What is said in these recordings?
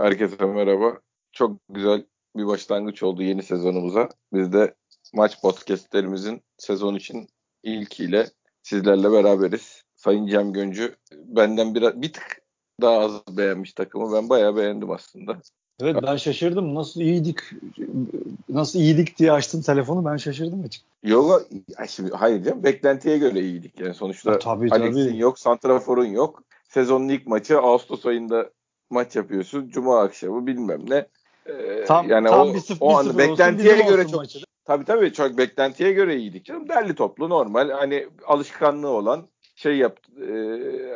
Herkese merhaba. Çok güzel bir başlangıç oldu yeni sezonumuza. Biz de maç podcastlerimizin sezon için ilkiyle sizlerle beraberiz. Sayın Cem Göncü benden bir, bir tık daha az beğenmiş takımı. Ben bayağı beğendim aslında. Evet ben şaşırdım. Nasıl iyiydik nasıl iyiydik diye açtım telefonu ben şaşırdım açık. Yok şimdi hayır canım beklentiye göre iyiydik. Yani sonuçta tabii, Alex'in tabii. yok, Santrafor'un yok. Sezonun ilk maçı Ağustos ayında maç yapıyorsun. Cuma akşamı bilmem ne. Ee, tam, yani tam o, bir sıfır, o anda beklentiye göre çok maçı. tabii tabii çok beklentiye göre iyiydik canım. Derli toplu normal hani alışkanlığı olan şey yaptı. E,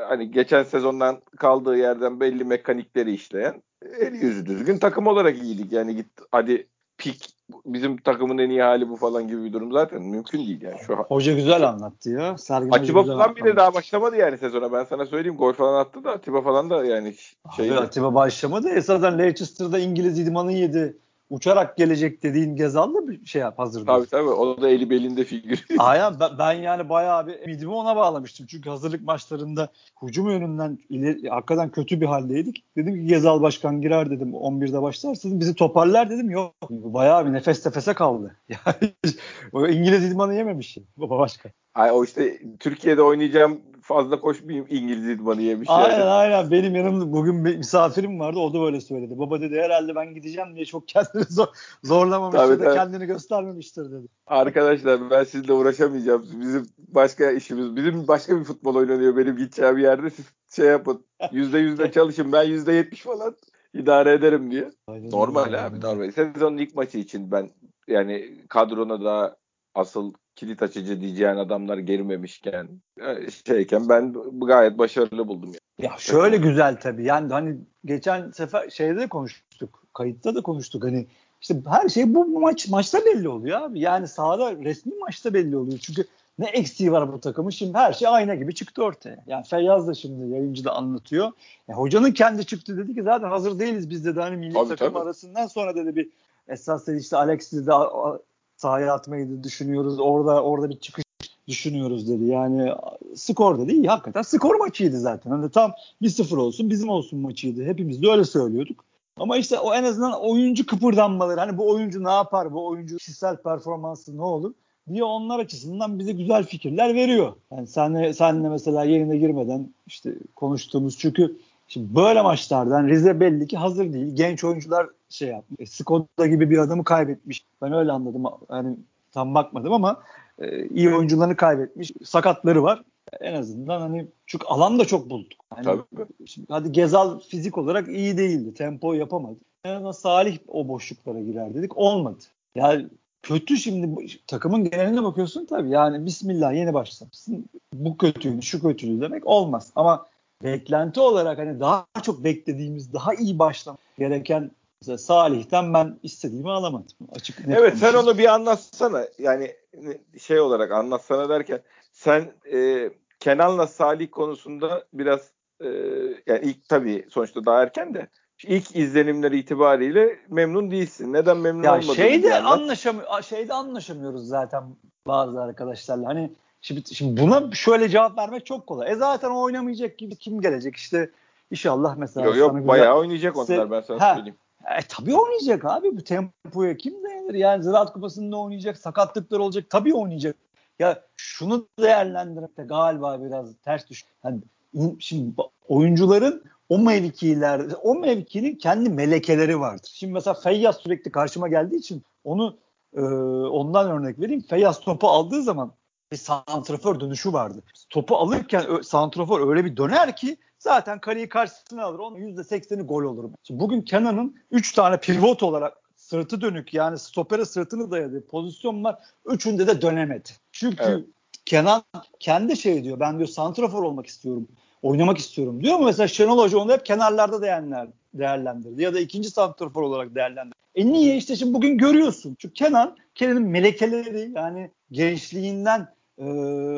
hani geçen sezondan kaldığı yerden belli mekanikleri işleyen eli yüzü düzgün takım olarak iyiydik. Yani git hadi pik bizim takımın en iyi hali bu falan gibi bir durum zaten mümkün değil yani şu Hoca güzel anlattı ya. Sergin Atiba falan bile daha başlamadı yani sezona. Ben sana söyleyeyim gol falan attı da Atiba falan da yani şey. Abi, Atiba başlamadı. Esasen Leicester'da İngiliz idmanı yedi uçarak gelecek dediğin Gezal'la bir şey yap hazırdı. Tabii tabii o da eli belinde figür. Aynen ben, ben yani bayağı bir ümidimi ona bağlamıştım. Çünkü hazırlık maçlarında hücum yönünden ileri, hakikaten kötü bir haldeydik. Dedim ki Gezal başkan girer dedim 11'de başlarsın bizi toparlar dedim. Yok bayağı bir nefes nefese kaldı. Yani o İngiliz idmanı yememiş baba başkan. Ay o işte Türkiye'de oynayacağım fazla koşmayayım İngiliz idmanı yemiş. Aynen yani. aynen benim yanımda bugün bir misafirim vardı o da böyle söyledi. Baba dedi herhalde ben gideceğim diye çok kendini zor, zorlamamıştır tabii, da tabii. kendini göstermemiştir dedi. Arkadaşlar ben sizinle uğraşamayacağım. Bizim başka işimiz bizim başka bir futbol oynanıyor benim gideceğim yerde siz şey yapın yüzde yüzde çalışın ben yüzde yetmiş falan idare ederim diye. Aynen, normal aynen. abi normal. Sezonun ilk maçı için ben yani kadrona da asıl kilit açıcı diyeceğin adamlar girmemişken e, şeyken ben gayet başarılı buldum. Yani. Ya şöyle güzel tabii. Yani hani geçen sefer şeyde de konuştuk. Kayıtta da konuştuk. Hani işte her şey bu maç maçta belli oluyor abi. Yani sahada resmi maçta belli oluyor. Çünkü ne eksiği var bu takımın? Şimdi her şey ayna gibi çıktı ortaya. Yani Feyyaz da şimdi yayıncı da anlatıyor. Yani hocanın kendi çıktı dedi ki zaten hazır değiliz biz de hani milli tabii, takım tabii. arasından sonra dedi bir esas dedi işte Alex'i de sahaya atmayı düşünüyoruz. Orada orada bir çıkış düşünüyoruz dedi. Yani skor dedi iyi hakikaten skor maçıydı zaten. Hani tam 1-0 olsun bizim olsun maçıydı. Hepimiz de öyle söylüyorduk. Ama işte o en azından oyuncu kıpırdanmaları hani bu oyuncu ne yapar bu oyuncu kişisel performansı ne olur diye onlar açısından bize güzel fikirler veriyor. Yani senle, senle mesela yerine girmeden işte konuştuğumuz çünkü Şimdi böyle maçlardan Rize belli ki hazır değil. Genç oyuncular şey yapmış. E, Skoda gibi bir adamı kaybetmiş. Ben öyle anladım. Hani tam bakmadım ama e, iyi oyuncularını kaybetmiş. Sakatları var. En azından hani çünkü alan da çok bulduk. Yani, Tabii. Şimdi, hadi Gezal fizik olarak iyi değildi. Tempo yapamadı. En azından Salih o boşluklara girer dedik. Olmadı. Yani kötü şimdi takımın geneline bakıyorsun tabii. Yani bismillah yeni başlamışsın. Bu kötüydü, şu kötüydü demek olmaz. Ama beklenti olarak hani daha çok beklediğimiz, daha iyi başlamak gereken mesela Salih'ten ben istediğimi alamadım. Açık Evet konuşayım. sen onu bir anlatsana. Yani şey olarak anlatsana derken sen e, Kenan'la Salih konusunda biraz e, yani ilk tabii sonuçta daha erken de ilk izlenimleri itibariyle memnun değilsin. Neden memnun ya olmadın? Şeyde anlaşam şeyde anlaşamıyoruz zaten bazı arkadaşlarla. Hani Şimdi, şimdi buna şöyle cevap vermek çok kolay. E zaten o oynamayacak gibi kim gelecek işte inşallah mesela. Yok yok bayağı oynayacak onlar ben sana ha, söyleyeyim. E, tabii oynayacak abi bu tempoya kim dayanır yani Ziraat Kupası'nda oynayacak sakatlıklar olacak tabii oynayacak. Ya şunu değerlendirip de galiba biraz ters düş. Yani şimdi oyuncuların o mevkiler, o mevkinin kendi melekeleri vardır. Şimdi mesela Feyyaz sürekli karşıma geldiği için onu e, ondan örnek vereyim. Feyyaz topu aldığı zaman bir santrafor dönüşü vardı. Topu alırken santrafor öyle bir döner ki zaten kaleyi karşısına alır. Onun %80'i gol olur. Şimdi bugün Kenan'ın 3 tane pivot olarak sırtı dönük yani stopere sırtını dayadığı pozisyon var. Üçünde de dönemedi. Çünkü evet. Kenan kendi şey diyor ben diyor santrafor olmak istiyorum. Oynamak istiyorum diyor mu? Mesela Şenol Hoca onu hep kenarlarda değerlendirdi. Ya da ikinci santrafor olarak değerlendirdi. E niye? işte şimdi bugün görüyorsun. Çünkü Kenan, Kenan'ın melekeleri yani gençliğinden e,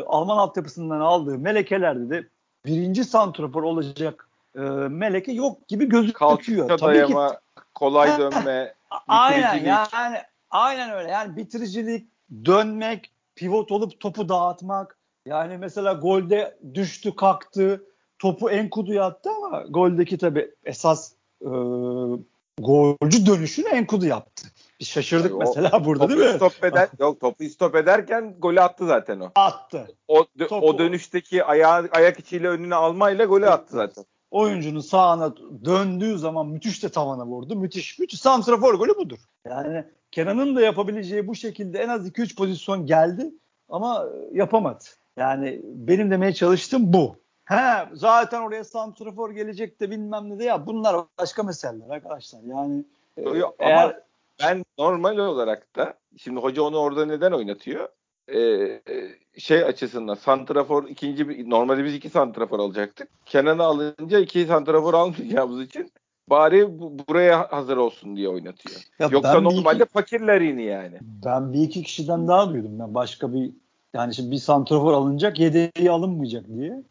Alman altyapısından aldığı melekelerde de birinci santrafor olacak e, meleke yok gibi gözüküyor. Kalça dayama, ki, kolay dönme, Aynen yani aynen öyle. Yani bitiricilik, dönmek, pivot olup topu dağıtmak. Yani mesela golde düştü, kalktı, topu en kuduya attı ama goldeki tabi esas e, golcü dönüşünü Enkudu yaptı. Biz şaşırdık Ay, mesela o, burada değil mi? Stop eder, yok topu stop ederken golü attı zaten o. Attı. O, dö- Topu- o dönüşteki ayağı, ayak içiyle önüne almayla golü attı zaten. Oyuncunun sağına döndüğü zaman müthiş de tavana vurdu. Müthiş. Müthiş. Santrafor golü budur. Yani Kenan'ın da yapabileceği bu şekilde en az 2-3 pozisyon geldi ama yapamadı. Yani benim demeye çalıştığım bu. He, zaten oraya santrafor gelecek de bilmem ne de ya bunlar başka meseleler arkadaşlar. Yani Yo, yo, eğer ama ben normal olarak da şimdi hoca onu orada neden oynatıyor? Ee, şey açısından santrafor ikinci bir normalde biz iki santrafor alacaktık. Kenan'ı alınca iki santrafor almayacağımız için bari bu, buraya hazır olsun diye oynatıyor. Ya Yoksa normalde iki- fakirlerini yani. Ben bir iki kişiden daha duydum. Ben başka bir yani şimdi bir santrafor alınacak, yedeği alınmayacak diye.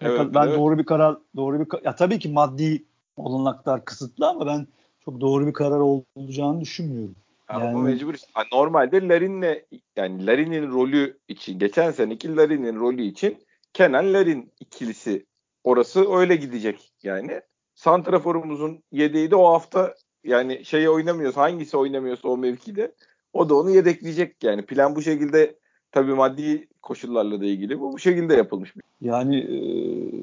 Evet, ben evet. doğru bir karar doğru bir ya tabii ki maddi olanaklar kısıtlı ama ben çok doğru bir karar olacağını düşünmüyorum. Ama Yani- mecbur işte. Normalde Larin'le yani Larin'in rolü için geçen seneki Larin'in rolü için Kenan Larin ikilisi orası öyle gidecek yani. Santraforumuzun yedeği de o hafta yani şeyi oynamıyorsa hangisi oynamıyorsa o mevkide o da onu yedekleyecek yani. Plan bu şekilde tabii maddi koşullarla da ilgili bu bu şekilde yapılmış. Yani e,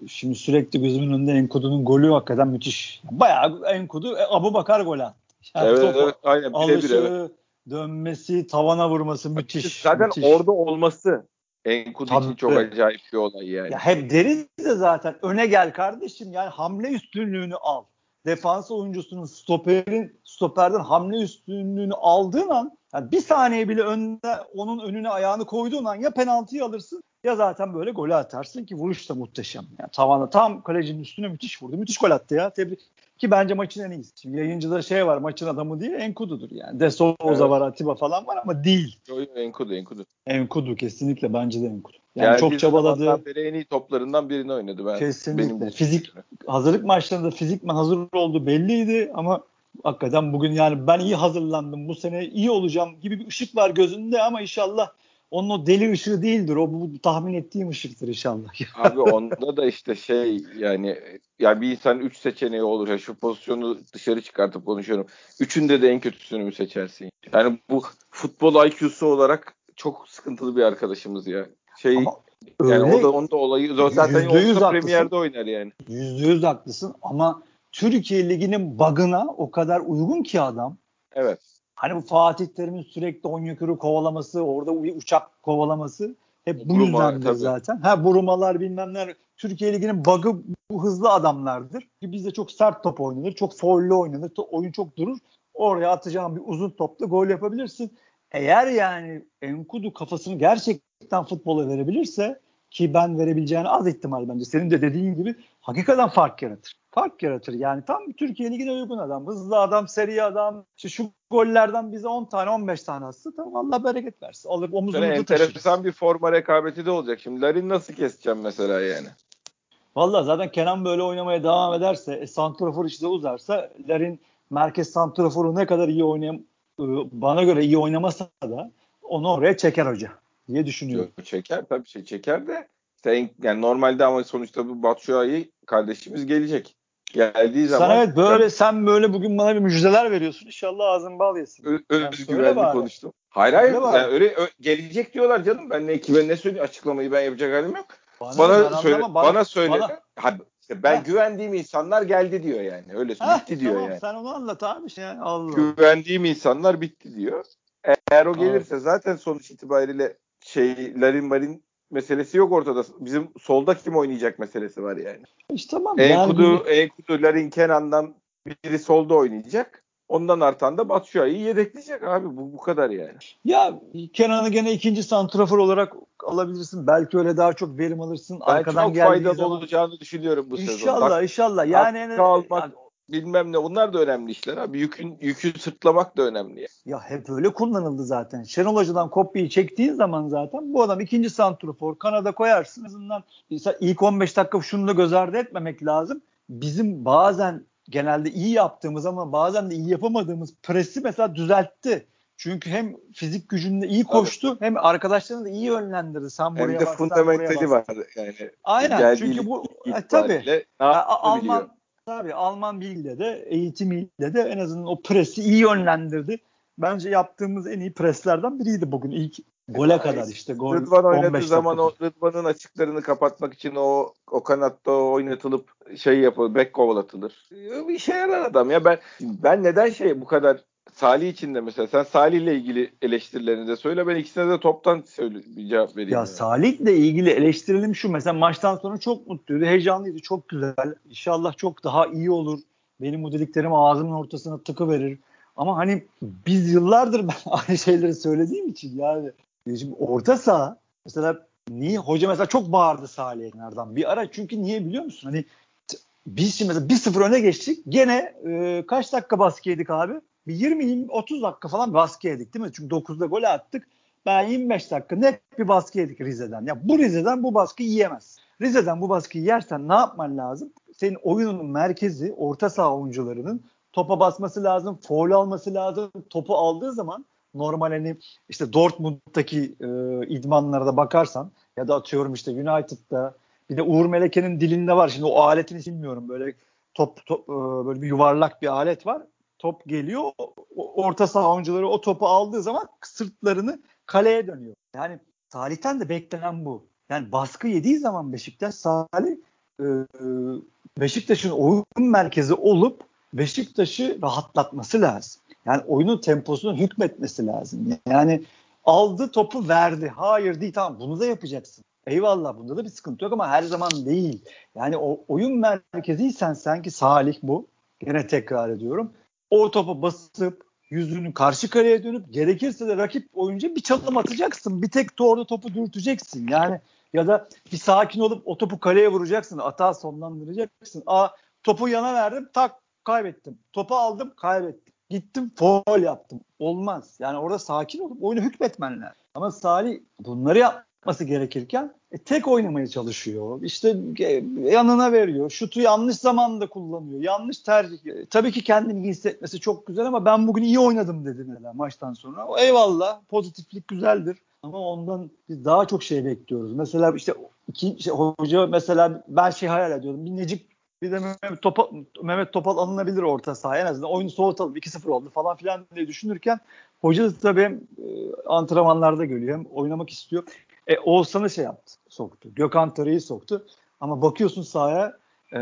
şimdi sürekli gözümün önünde Enkudu'nun golü hakikaten müthiş. Bayağı Enkudu e, Abu Bakar gol attı. Yani evet topu evet aynen birebir evet. dönmesi, tavana vurması müthiş. Zaten müthiş. orada olması Enkudu için Tabii. çok acayip bir olay yani. Ya hep deriz de zaten öne gel kardeşim yani hamle üstünlüğünü al. Defans oyuncusunun stoperin stoperden hamle üstünlüğünü aldığın an yani bir saniye bile önde onun önüne ayağını koyduğun an ya penaltıyı alırsın ya zaten böyle golü atarsın ki vuruş da muhteşem. Yani tavana tam kalecinin üstüne müthiş vurdu. Müthiş gol attı ya. Tebrik. Ki bence maçın en iyisi. Şimdi yayıncıda şey var maçın adamı diye Enkudu'dur yani. De Souza Evet. var, Atiba falan var ama değil. Yo, yo, Enkudu Enkudu. Enkudu kesinlikle bence de Enkudu. Yani Geldiği çok çabaladı. beri en iyi toplarından birini oynadı ben. Kesinlikle. Benim Fizik hazırlık maçlarında fizikmen hazır olduğu belliydi ama hakikaten bugün yani ben iyi hazırlandım bu sene iyi olacağım gibi bir ışık var gözünde ama inşallah onun o deli ışığı değildir. O bu, tahmin ettiğim ışıktır inşallah. Abi onda da işte şey yani ya bir insan 3 seçeneği olur ya şu pozisyonu dışarı çıkartıp konuşuyorum. Üçünde de en kötüsünü mü seçersin? Yani bu futbol IQ'su olarak çok sıkıntılı bir arkadaşımız ya. Şey Ama yani öyle o da onun da olayı zaten Yüzde yüz olsa haklısın. Premier'de oynar yani. yüzde yüz haklısın ama Türkiye Ligi'nin bug'ına o kadar uygun ki adam. Evet. Hani bu Fatih Terim'in sürekli Onyekuru kovalaması, orada u- uçak kovalaması hep bu Buruma, zaten. Ha burumalar bilmem neler. Türkiye Ligi'nin bug'ı bu hızlı adamlardır. Ki Bizde çok sert top oynanır, çok foul'lü oynanır, oyun çok durur. Oraya atacağın bir uzun topla gol yapabilirsin. Eğer yani Enkudu kafasını gerçekten futbola verebilirse ki ben verebileceğine az ihtimal bence. Senin de dediğin gibi hakikaten fark yaratır. Fark yaratır. Yani tam Türkiye Ligi'ne uygun adam. Hızlı adam, seri adam. İşte şu gollerden bize 10 tane 15 tane atsa tamam Allah bereket versin. Alıp omuzumuzu taşırız. enteresan bir forma rekabeti de olacak. Şimdi Larin nasıl keseceğim mesela yani? Valla zaten Kenan böyle oynamaya devam ederse, e, santrafor işte uzarsa, Larin merkez santraforu ne kadar iyi oynayam e, bana göre iyi oynamasa da onu oraya çeker hoca diye düşünüyorum. Çeker tabii şey çeker de sen yani normalde ama sonuçta bu Batshuayi kardeşimiz gelecek. Geldiği zaman Sen evet böyle sen böyle bugün bana bir müjdeler veriyorsun. İnşallah ağzın bal yesin. Ö- özgüvenli bari. konuştum. Hayır hayır bari. yani öyle ö- gelecek diyorlar canım. Ben ne kime ne söyleyeyim açıklamayı ben yapacak halim yok. Bana, Bana, söyle anlamam, bana, söyle. bana- Ha, işte ben Ha. güvendiğim insanlar geldi diyor yani. Öyle Heh, bitti diyor tamam, yani. Sen onu anlat abi. Ya, Allah. Güvendiğim insanlar bitti diyor. Eğer o Abi. gelirse zaten sonuç itibariyle şey Larin Marin meselesi yok ortada. Bizim solda kim oynayacak meselesi var yani. İşte tamam. yani Enkudu, bir- Enkudu, Larin, Kenan'dan biri solda oynayacak. Ondan artan da Batshuayi'yi yedekleyecek abi. Bu bu kadar yani. Ya Kenan'ı gene ikinci santrafor olarak alabilirsin. Belki öyle daha çok verim alırsın. Ben Arkadan çok faydalı zaman. olacağını düşünüyorum bu sezon. İnşallah inşallah. Yani almak- yani- bilmem ne onlar da önemli işler abi. Yükün yükü sırtlamak da önemli. Yani. ya hep öyle kullanıldı zaten. Şenol Hoca'dan kopyayı çektiğin zaman zaten bu adam ikinci santrafor. Kanada koyarsın. En azından ilk 15 dakika şunu da göz ardı etmemek lazım. Bizim bazen genelde iyi yaptığımız ama bazen de iyi yapamadığımız presi mesela düzeltti. Çünkü hem fizik gücünde iyi koştu hem arkadaşlarını da iyi yönlendirdi. Sen buraya Hem de fundamentali var yani. Aynen. Çünkü bu e, tabii. Ya, Alman biliyor. Abi. Alman bilgiyle de eğitimiyle de en azından o presi iyi yönlendirdi. Bence yaptığımız en iyi preslerden biriydi bugün ilk gole kadar işte gol Rıdvan 15 oynadığı zaman o Rıdvan'ın açıklarını kapatmak için o o kanatta oynatılıp şey yapılır, bek kovalatılır. Bir işe yarar adam ya. Ben ben neden şey bu kadar Salih için de mesela sen Salih ile ilgili eleştirilerini de söyle ben ikisine de toptan söyle, bir cevap vereyim. Ya yani. Salih ile ilgili eleştirelim şu mesela maçtan sonra çok mutluydu, heyecanlıydı, çok güzel. İnşallah çok daha iyi olur. Benim bu dediklerim ağzımın ortasına tıkı verir. Ama hani biz yıllardır ben aynı şeyleri söylediğim için yani şimdi orta saha mesela niye hoca mesela çok bağırdı Salih'e nereden bir ara çünkü niye biliyor musun? Hani biz şimdi mesela 1-0 öne geçtik. Gene e, kaç dakika baskı yedik abi? Bir 20-30 dakika falan baskı yedik değil mi? Çünkü 9'da gol attık. Ben 25 dakika net bir baskı yedik Rize'den. Ya bu Rize'den bu baskı yiyemez. Rize'den bu baskıyı yersen ne yapman lazım? Senin oyunun merkezi orta saha oyuncularının topa basması lazım, foul alması lazım. Topu aldığı zaman normal hani işte Dortmund'daki e, idmanlara bakarsan ya da atıyorum işte United'da bir de Uğur Meleke'nin dilinde var. Şimdi o aletini bilmiyorum. Böyle top, top e, böyle bir yuvarlak bir alet var. Top geliyor. Orta saha oyuncuları o topu aldığı zaman sırtlarını kaleye dönüyor. Yani Salih'ten de beklenen bu. Yani baskı yediği zaman Beşiktaş Salih e, Beşiktaş'ın oyun merkezi olup Beşiktaş'ı rahatlatması lazım. Yani oyunun temposunu hükmetmesi lazım. Yani aldı topu verdi. Hayır değil tamam bunu da yapacaksın. Eyvallah bunda da bir sıkıntı yok ama her zaman değil. Yani o oyun merkeziysen sanki Salih bu. Gene tekrar ediyorum. O topu basıp yüzünü karşı kaleye dönüp gerekirse de rakip oyuncu bir çalım atacaksın. Bir tek doğru topu dürteceksin. Yani ya da bir sakin olup o topu kaleye vuracaksın. Atağı sonlandıracaksın. Aa topu yana verdim tak kaybettim. Topu aldım kaybettim. Gittim foul yaptım. Olmaz. Yani orada sakin olup oyunu hükmetmen lazım. Ama Salih bunları yapması gerekirken e, tek oynamaya çalışıyor. İşte e, yanına veriyor. Şutu yanlış zamanda kullanıyor. Yanlış tercih. E, tabii ki kendini iyi hissetmesi çok güzel ama ben bugün iyi oynadım dedi mesela maçtan sonra. O, eyvallah pozitiflik güzeldir. Ama ondan biz daha çok şey bekliyoruz. Mesela işte iki şey, hoca mesela ben şey hayal ediyorum. Bir Necip bir de Mehmet Topal, Mehmet Topal alınabilir orta sahaya en azından oyunu soğutalım 2-0 oldu falan filan diye düşünürken hoca da tabii hem antrenmanlarda görüyor hem oynamak istiyor. E, Oğuzhan'ı şey yaptı soktu. Gökhan Töre'yi soktu. Ama bakıyorsun sahaya e,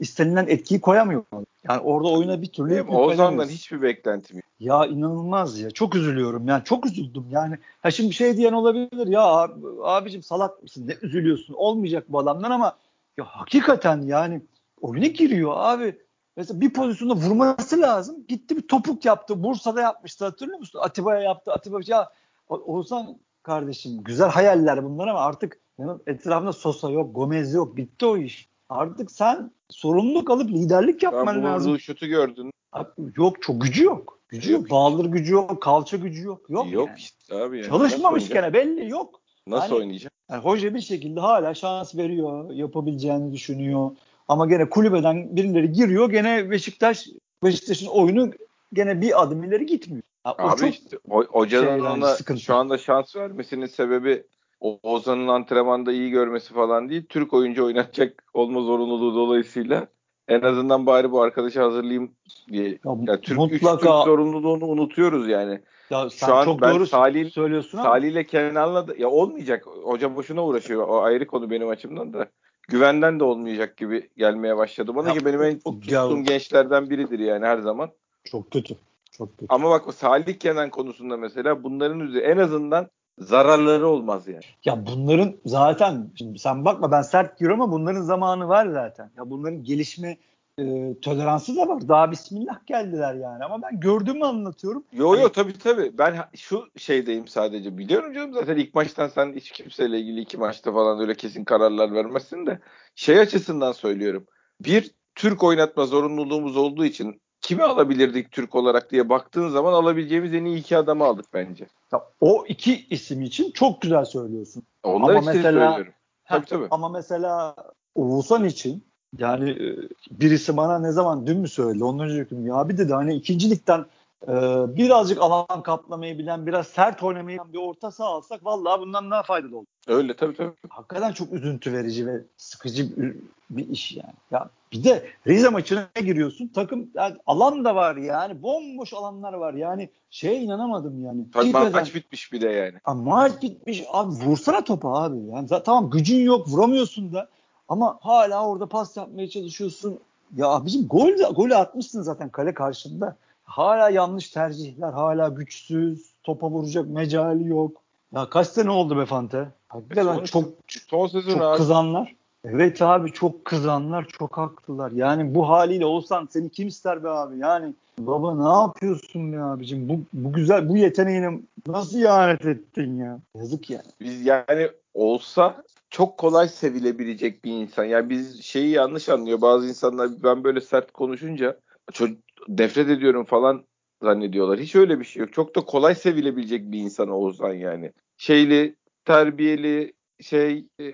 istenilen etkiyi koyamıyor. Yani orada oyuna bir türlü Benim Oğuzhan'dan hiçbir beklentim yok. Ya inanılmaz ya. Çok üzülüyorum. Yani çok üzüldüm. Yani ha şimdi şey diyen olabilir ya abi, abicim salak mısın? Ne üzülüyorsun? Olmayacak bu adamdan ama ya hakikaten yani oyuna giriyor abi. Mesela bir pozisyonda vurması lazım. Gitti bir topuk yaptı. Bursa'da yapmıştı hatırlıyor musun? Atiba'ya yaptı. Atiba ya Oğuzhan kardeşim güzel hayaller bunlar ama artık etrafında Sosa yok, Gomez yok. Bitti o iş. Artık sen sorumluluk alıp liderlik yapman ya, lazım. şutu gördün. Abi, yok çok gücü yok. Gücü yok. yok. Gücü yok. Kalça gücü yok. Yok, yok yani. işte abi. Yani. Çalışmamış gene belli yok. Nasıl yani, oynayacak? Yani hoca bir şekilde hala şans veriyor. Yapabileceğini düşünüyor. Ama gene kulübeden birileri giriyor. Gene Beşiktaş Beşiktaş'ın oyunu gene bir adım ileri gitmiyor. Abi işte hocanın ona sıkıntı. şu anda şans vermesinin sebebi Ozan'ın antrenmanda iyi görmesi falan değil. Türk oyuncu oynatacak olma zorunluluğu dolayısıyla en azından bari bu arkadaşı hazırlayayım diye. Ya, yani Türk mutlaka, üç Türk zorunluluğunu unutuyoruz yani. Ya sen Şu an çok ben doğru Salih, söylüyorsun ama. Salih ile Kenan'la da ya olmayacak. Hoca boşuna uğraşıyor. O ayrı konu benim açımdan da. Güvenden de olmayacak gibi gelmeye başladı bana ya, ki benim en tuttuğum gençlerden biridir yani her zaman. Çok kötü. Çok kötü. Ama bak Salih Kenan konusunda mesela bunların üzeri en azından zararları olmaz yani. Ya bunların zaten şimdi sen bakma ben sert diyorum ama bunların zamanı var zaten. Ya bunların gelişme e, toleransı da var. Daha bismillah geldiler yani ama ben gördüğümü anlatıyorum. Yo yo hani... tabii tabii. Ben şu şeydeyim sadece. Biliyorum canım zaten ilk maçtan sen hiç kimseyle ilgili iki maçta falan öyle kesin kararlar vermezsin de şey açısından söylüyorum. Bir Türk oynatma zorunluluğumuz olduğu için kimi alabilirdik Türk olarak diye baktığın zaman alabileceğimiz en iyi iki adamı aldık bence. Ya, o iki isim için çok güzel söylüyorsun. Onlar ama için mesela, söylüyorum. Tabii, tabii. Ama mesela Oğuzhan için yani e, birisi bana ne zaman dün mü söyledi? Ondan önce dedim ya bir dedi hani ikincilikten e, birazcık alan kaplamayı bilen, biraz sert oynamayı bilen bir orta saha alsak vallahi bundan daha faydalı olur. Öyle tabii tabii. Hakikaten çok üzüntü verici ve sıkıcı bir, bir iş yani. Ya Bir de Rize maçına giriyorsun. Takım yani alan da var yani. Bomboş alanlar var. Yani şeye inanamadım yani. Tabii maç bitmiş bir de yani. Abi, maç bitmiş. Abi vursana topa abi. Yani tamam gücün yok vuramıyorsun da. Ama hala orada pas yapmaya çalışıyorsun. Ya abicim gol golü atmışsın zaten kale karşında. Hala yanlış tercihler, hala güçsüz, topa vuracak mecali yok. Ya kaç sene oldu be Fante? Hakikaten çok son sezon çok abi. kızanlar. Evet abi çok kızanlar, çok haklılar. Yani bu haliyle olsan seni kim ister be abi? Yani baba ne yapıyorsun be abicim? Bu, bu güzel, bu yeteneğine nasıl ihanet ettin ya? Yazık yani. Biz yani olsa çok kolay sevilebilecek bir insan. Yani biz şeyi yanlış anlıyor. Bazı insanlar ben böyle sert konuşunca çok nefret ediyorum falan zannediyorlar. Hiç öyle bir şey yok. Çok da kolay sevilebilecek bir insan Oğuzhan yani. Şeyli, terbiyeli, şey e,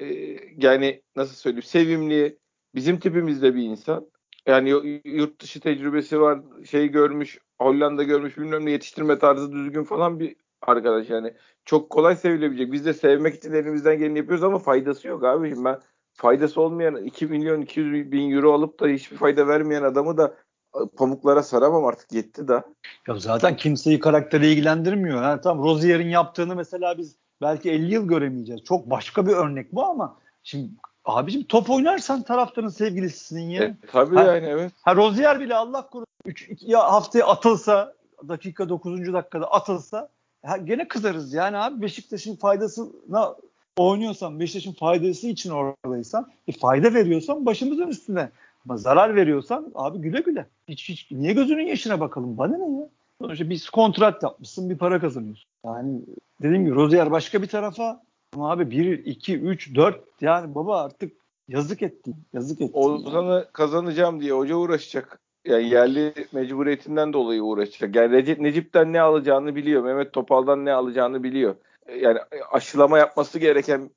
yani nasıl söyleyeyim sevimli, bizim tipimizde bir insan. Yani yurt dışı tecrübesi var, şey görmüş, Hollanda görmüş bilmem ne yetiştirme tarzı düzgün falan bir arkadaş yani. Çok kolay sevilebilecek. Biz de sevmek için elimizden geleni yapıyoruz ama faydası yok abi. Şimdi ben faydası olmayan 2 milyon 200 bin euro alıp da hiçbir fayda vermeyen adamı da pamuklara saramam artık yetti da. Ya zaten kimseyi karakteri ilgilendirmiyor. Yani tamam Rozier'in yaptığını mesela biz belki 50 yıl göremeyeceğiz. Çok başka bir örnek bu ama şimdi abicim top oynarsan taraftarın sevgilisisin ya. E, tabii ha, yani evet. Ha Rozier bile Allah korusun 3 ya haftaya atılsa dakika 9. dakikada atılsa ha, gene kızarız yani abi Beşiktaş'ın faydasına oynuyorsan Beşiktaş'ın faydası için oradaysan e, fayda veriyorsan başımızın üstüne ama zarar veriyorsan abi güle güle. Hiç, hiç niye gözünün yaşına bakalım? Bana ne ya? Sonuçta bir kontrat yapmışsın, bir para kazanıyorsun. Yani dediğim gibi Rozier başka bir tarafa ama abi 1, 2, 3, 4 yani baba artık yazık etti. Yazık etti. Ozan'ı yani. kazanacağım diye hoca uğraşacak. Yani yerli mecburiyetinden dolayı uğraşacak. Yani Recep Necip'ten ne alacağını biliyor. Mehmet Topal'dan ne alacağını biliyor. Yani aşılama yapması gereken,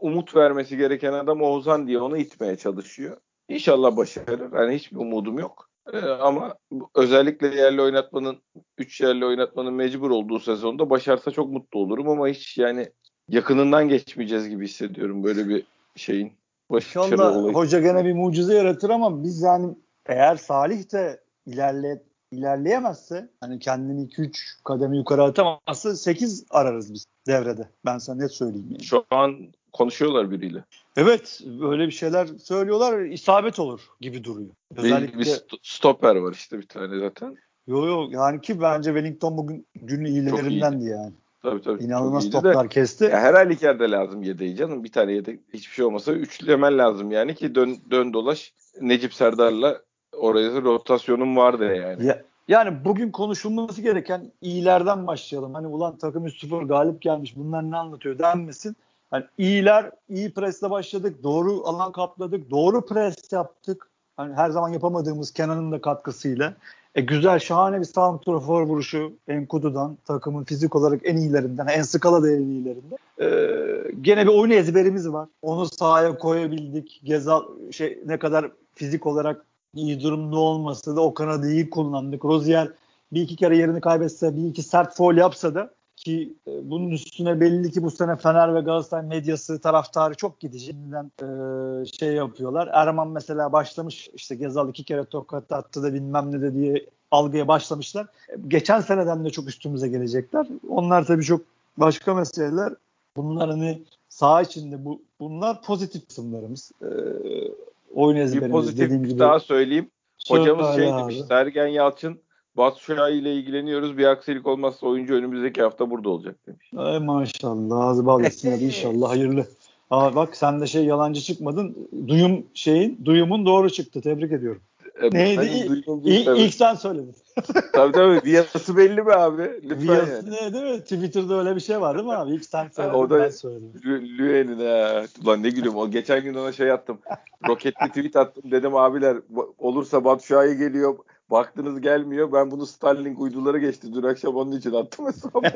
umut vermesi gereken adam Oğuzhan diye onu itmeye çalışıyor. İnşallah başarır. Yani hiçbir umudum yok. Ee, ama özellikle yerli oynatmanın 3 yerli oynatmanın mecbur olduğu sezonda başarsa çok mutlu olurum ama hiç yani yakınından geçmeyeceğiz gibi hissediyorum böyle bir şeyin. İnşallah olayı. hoca gene bir mucize yaratır ama biz yani eğer Salih de ilerle, ilerleyemezse hani kendini 2-3 kademe yukarı atamazsa 8 ararız biz devrede. Ben sana net söyleyeyim yani. Şu an konuşuyorlar biriyle. Evet öyle bir şeyler söylüyorlar isabet olur gibi duruyor. Özellikle... Bir, bir stopper var işte bir tane zaten. Yok yok yani ki bence Wellington bugün günün iyilerindendi yani. Tabii tabii. İnanılmaz toplar de, kesti. Ya her halükarda lazım yedeği canım. Bir tane yedek hiçbir şey olmasa üçlemen lazım yani ki dön, dön dolaş Necip Serdar'la oraya rotasyonun vardı yani. Ya, yani bugün konuşulması gereken iyilerden başlayalım. Hani ulan takım 3-0 galip gelmiş bunlar ne anlatıyor denmesin. Hani iyiler, iyi presle başladık. Doğru alan kapladık. Doğru pres yaptık. Hani her zaman yapamadığımız Kenan'ın da katkısıyla. E güzel, şahane bir santrafor vuruşu Enkudu'dan. Takımın fizik olarak en iyilerinden. En skala da en iyilerinden. Ee, gene bir oyun ezberimiz var. Onu sahaya koyabildik. Gezal şey ne kadar fizik olarak iyi durumda olmasa da o kanadı iyi kullandık. Rozier bir iki kere yerini kaybetse, bir iki sert foul yapsa da ki e, bunun üstüne belli ki bu sene Fener ve Galatasaray medyası taraftarı çok gidici. E, şey yapıyorlar. Erman mesela başlamış işte Gezal iki kere tokat attı da bilmem ne de diye algıya başlamışlar. Geçen seneden de çok üstümüze gelecekler. Onlar tabii çok başka meseleler. Bunlar hani saha içinde bu bunlar pozitif kısımlarımız. E, oyun ezberimiz bir pozitif dediğim gibi. daha söyleyeyim. Hocamız şey demiş. Sergen Yalçın Batu Şua'yı ile ilgileniyoruz. Bir aksilik olmazsa oyuncu önümüzdeki hafta burada olacak demiş. Ay maşallah. Ağzı bal etsinler inşallah. Hayırlı. Aa, bak sen de şey yalancı çıkmadın. Duyum şeyin, duyumun doğru çıktı. Tebrik ediyorum. E, Neydi? İlk, ilk, ilk sen söyledin. tabii tabii. Viyası belli mi abi? Lütfen Viyası yani. ne değil mi? Twitter'da öyle bir şey var değil mi abi? İlk sen söyledin o da, ben söyledim. Lüen'in ha. Ulan ne gülüm. O geçen gün ona şey attım. Roketli tweet attım. Dedim abiler olursa Batu Şua'ya geliyor Baktınız gelmiyor. Ben bunu Starlink uyduları geçti. Dün akşam onun için attım hesabı.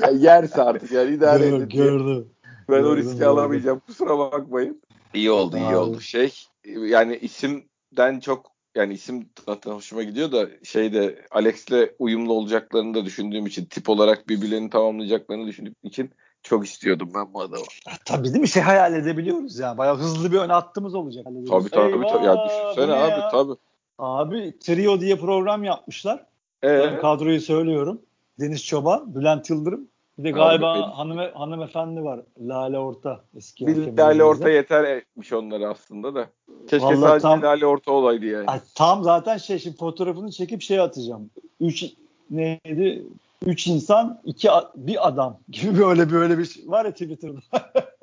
ya yerse artık yani idare edin. Gördüm. Ben gördüm, o riski gördüm. alamayacağım. Kusura bakmayın. İyi oldu iyi oldu. Şey yani isimden çok yani isim zaten hoşuma gidiyor da şeyde Alex'le uyumlu olacaklarını da düşündüğüm için tip olarak birbirlerini tamamlayacaklarını düşündüğüm için Çok istiyordum ben bu adamı. Tabii değil mi? Şey hayal edebiliyoruz ya. Bayağı hızlı bir ön attığımız olacak. Tabii tabii. tabii. Ya düşünsene abi ya? tabii. Abi Trio diye program yapmışlar. Ee? Ben kadroyu söylüyorum. Deniz Çoban, Bülent Yıldırım. Bir de galiba abi, hanıme, hanımefendi var. Lale Orta. Eski bir Lale Orta yeter etmiş onları aslında da. Keşke Vallahi sadece tam, Lale Orta olaydı yani. Tam zaten şey şimdi fotoğrafını çekip şey atacağım. Üç neydi? Üç insan, iki bir adam gibi böyle böyle bir şey var ya Twitter'da.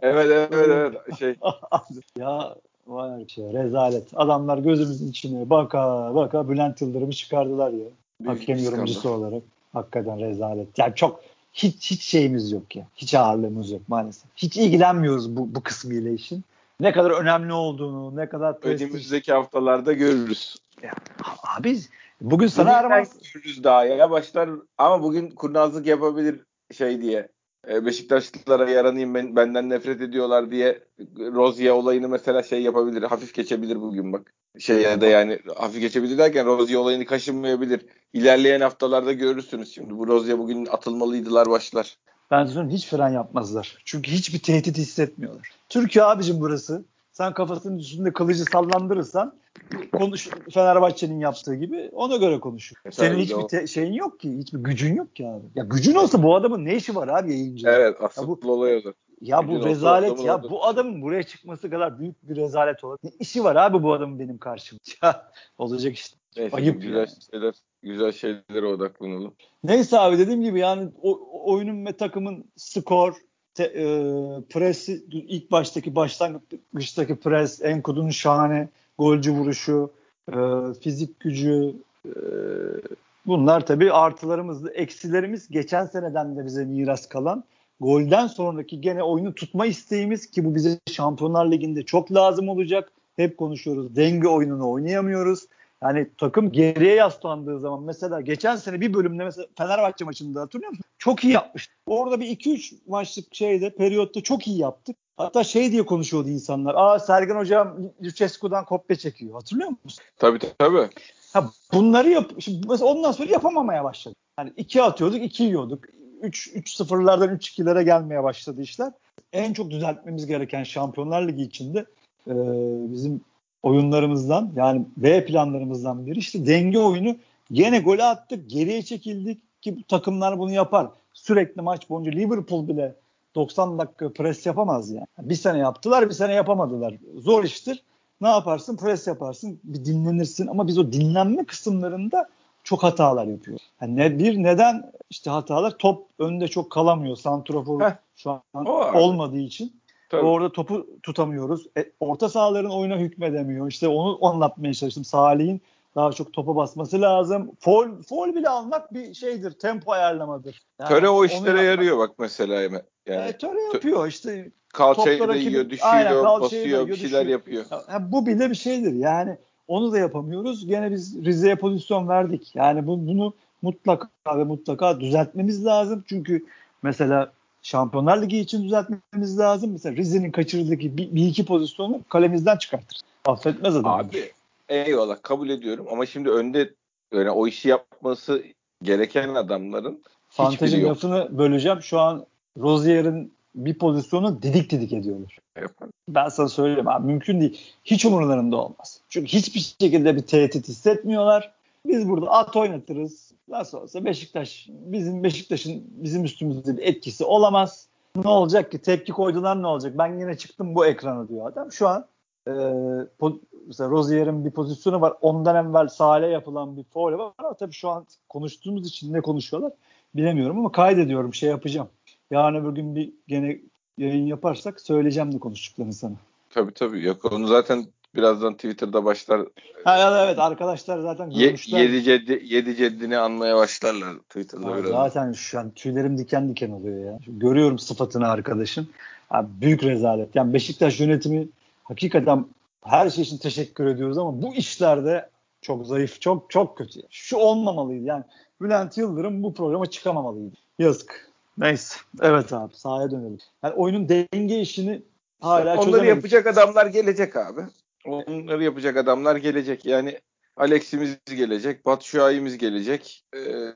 evet evet evet. Şey. ya Vay şey, rezalet. Adamlar gözümüzün içine baka baka Bülent Yıldırım'ı çıkardılar ya. Büyük Hakem yorumcusu olarak. Hakikaten rezalet. Yani çok hiç hiç şeyimiz yok ya. Hiç ağırlığımız yok maalesef. Hiç ilgilenmiyoruz bu, bu kısmıyla işin. Ne kadar önemli olduğunu, ne kadar prestij... Önümüzdeki haftalarda görürüz. Ya, abi bugün sana Erman... Görürüz daha ya. Başlar ama bugün kurnazlık yapabilir şey diye. E, Beşiktaşlılara yaranayım ben, benden nefret ediyorlar diye Rozier olayını mesela şey yapabilir. Hafif geçebilir bugün bak. Şey ya da yani hafif geçebilir derken Rozier olayını kaşınmayabilir. İlerleyen haftalarda görürsünüz şimdi. Bu Rozier bugün atılmalıydılar başlar. Ben söyleyeyim hiç fren yapmazlar. Çünkü hiçbir tehdit hissetmiyorlar. Türkiye abicim burası. Sen kafasının üstünde kılıcı sallandırırsan konuş Fenerbahçe'nin yaptığı gibi ona göre konuşur. E, Senin hiçbir te- şeyin yok ki, hiçbir gücün yok ki abi. Ya gücün olsa bu adamın ne işi var abi yayıncı? Evet, asıl olay o Ya gücün bu rezalet ya oldu. bu adamın buraya çıkması kadar büyük bir rezalet olur. Ne işi var abi bu adamın benim karşımda? Olacak işte. Neyse, Ayıp güzel yani. şeyler güzel şeylere odaklanalım. Neyse abi dediğim gibi yani o, oyunun ve takımın skor, te, e, presi ilk baştaki başlangıçtaki pres, Enkudu'nun şahane golcü vuruşu, e, fizik gücü e, bunlar tabii artılarımızdı. Eksilerimiz geçen seneden de bize miras kalan golden sonraki gene oyunu tutma isteğimiz ki bu bize Şampiyonlar Ligi'nde çok lazım olacak. Hep konuşuyoruz. Denge oyununu oynayamıyoruz. Yani takım geriye yaslandığı zaman mesela geçen sene bir bölümde mesela Fenerbahçe maçında hatırlıyor musun? Çok iyi yapmış. Orada bir 2-3 maçlık şeyde periyotta çok iyi yaptık. Hatta şey diye konuşuyordu insanlar. Aa Sergen Hocam Lucescu'dan kopya çekiyor. Hatırlıyor musun? Tabii tabii. Ha, bunları yap şimdi mesela ondan sonra yapamamaya başladı. Yani 2 atıyorduk, 2 yiyorduk. 3 3 sıfırlardan 3 2'lere gelmeye başladı işler. En çok düzeltmemiz gereken Şampiyonlar Ligi içinde e, bizim oyunlarımızdan yani B planlarımızdan biri işte denge oyunu. Gene golü attık, geriye çekildik ki bu takımlar bunu yapar. Sürekli maç boyunca Liverpool bile 90 dakika pres yapamaz yani. Bir sene yaptılar, bir sene yapamadılar. Zor iştir. Ne yaparsın? Pres yaparsın, bir dinlenirsin ama biz o dinlenme kısımlarında çok hatalar yapıyoruz. Yani ne bir neden işte hatalar top önde çok kalamıyor. Santrofor şu an olmadığı için. Tabii. Orada topu tutamıyoruz. E, orta sahaların oyuna hükmedemiyor. İşte onu anlatmaya çalıştım. Salih'in daha çok topa basması lazım. Foul, foul bile almak bir şeydir. Tempo ayarlamadır. Yani Töre o işlere yarıyor bak mesela. Yani. E, töre yapıyor işte. Kalçayı da yiyor, düşüyor, aynen, basıyor, bir şeyler düşüyor. yapıyor. Ya, bu bile bir şeydir. Yani onu da yapamıyoruz. Gene biz Rize'ye pozisyon verdik. Yani bu, bunu mutlaka ve mutlaka düzeltmemiz lazım. Çünkü mesela Şampiyonlar Ligi için düzeltmemiz lazım. Mesela Rize'nin kaçırdığı bir, bir iki pozisyonu kalemizden çıkartır. Affetmez adam. Abi eyvallah kabul ediyorum ama şimdi önde yani o işi yapması gereken adamların Fantezi lafını böleceğim. Şu an Rozier'in bir pozisyonu didik didik ediyorlar. Ben sana söyleyeyim abi mümkün değil. Hiç umurlarında olmaz. Çünkü hiçbir şekilde bir tehdit hissetmiyorlar. Biz burada at oynatırız. Nasıl olsa Beşiktaş bizim Beşiktaş'ın bizim üstümüzde bir etkisi olamaz. Ne olacak ki? Tepki koydular ne olacak? Ben yine çıktım bu ekrana diyor adam. Şu an e, po- mesela Rozier'in bir pozisyonu var. Ondan evvel sahile yapılan bir foul var. Ama tabii şu an konuştuğumuz için ne konuşuyorlar bilemiyorum ama kaydediyorum şey yapacağım. Yarın öbür gün bir gene yayın yaparsak söyleyeceğim de konuştuklarını sana. Tabii tabii. Yok onu zaten birazdan Twitter'da başlar. Ha, evet arkadaşlar zaten görmüşler. Yedi, ceddi, yedi ceddini anmaya başlarlar Twitter'da ha, biraz. Zaten şu an tüylerim diken diken oluyor ya. Şimdi görüyorum sıfatını arkadaşın. Abi büyük rezalet. Yani Beşiktaş yönetimi hakikaten her şey için teşekkür ediyoruz ama bu işlerde çok zayıf, çok çok kötü. Şu olmamalıydı yani. Bülent Yıldırım bu programa çıkamamalıydı. Yazık. Neyse. Evet abi sahaya dönelim. Yani oyunun denge işini hala Onları yapacak adamlar gelecek abi. Onları yapacak adamlar gelecek. Yani Alex'imiz gelecek. Batshuayi'miz gelecek. Ee,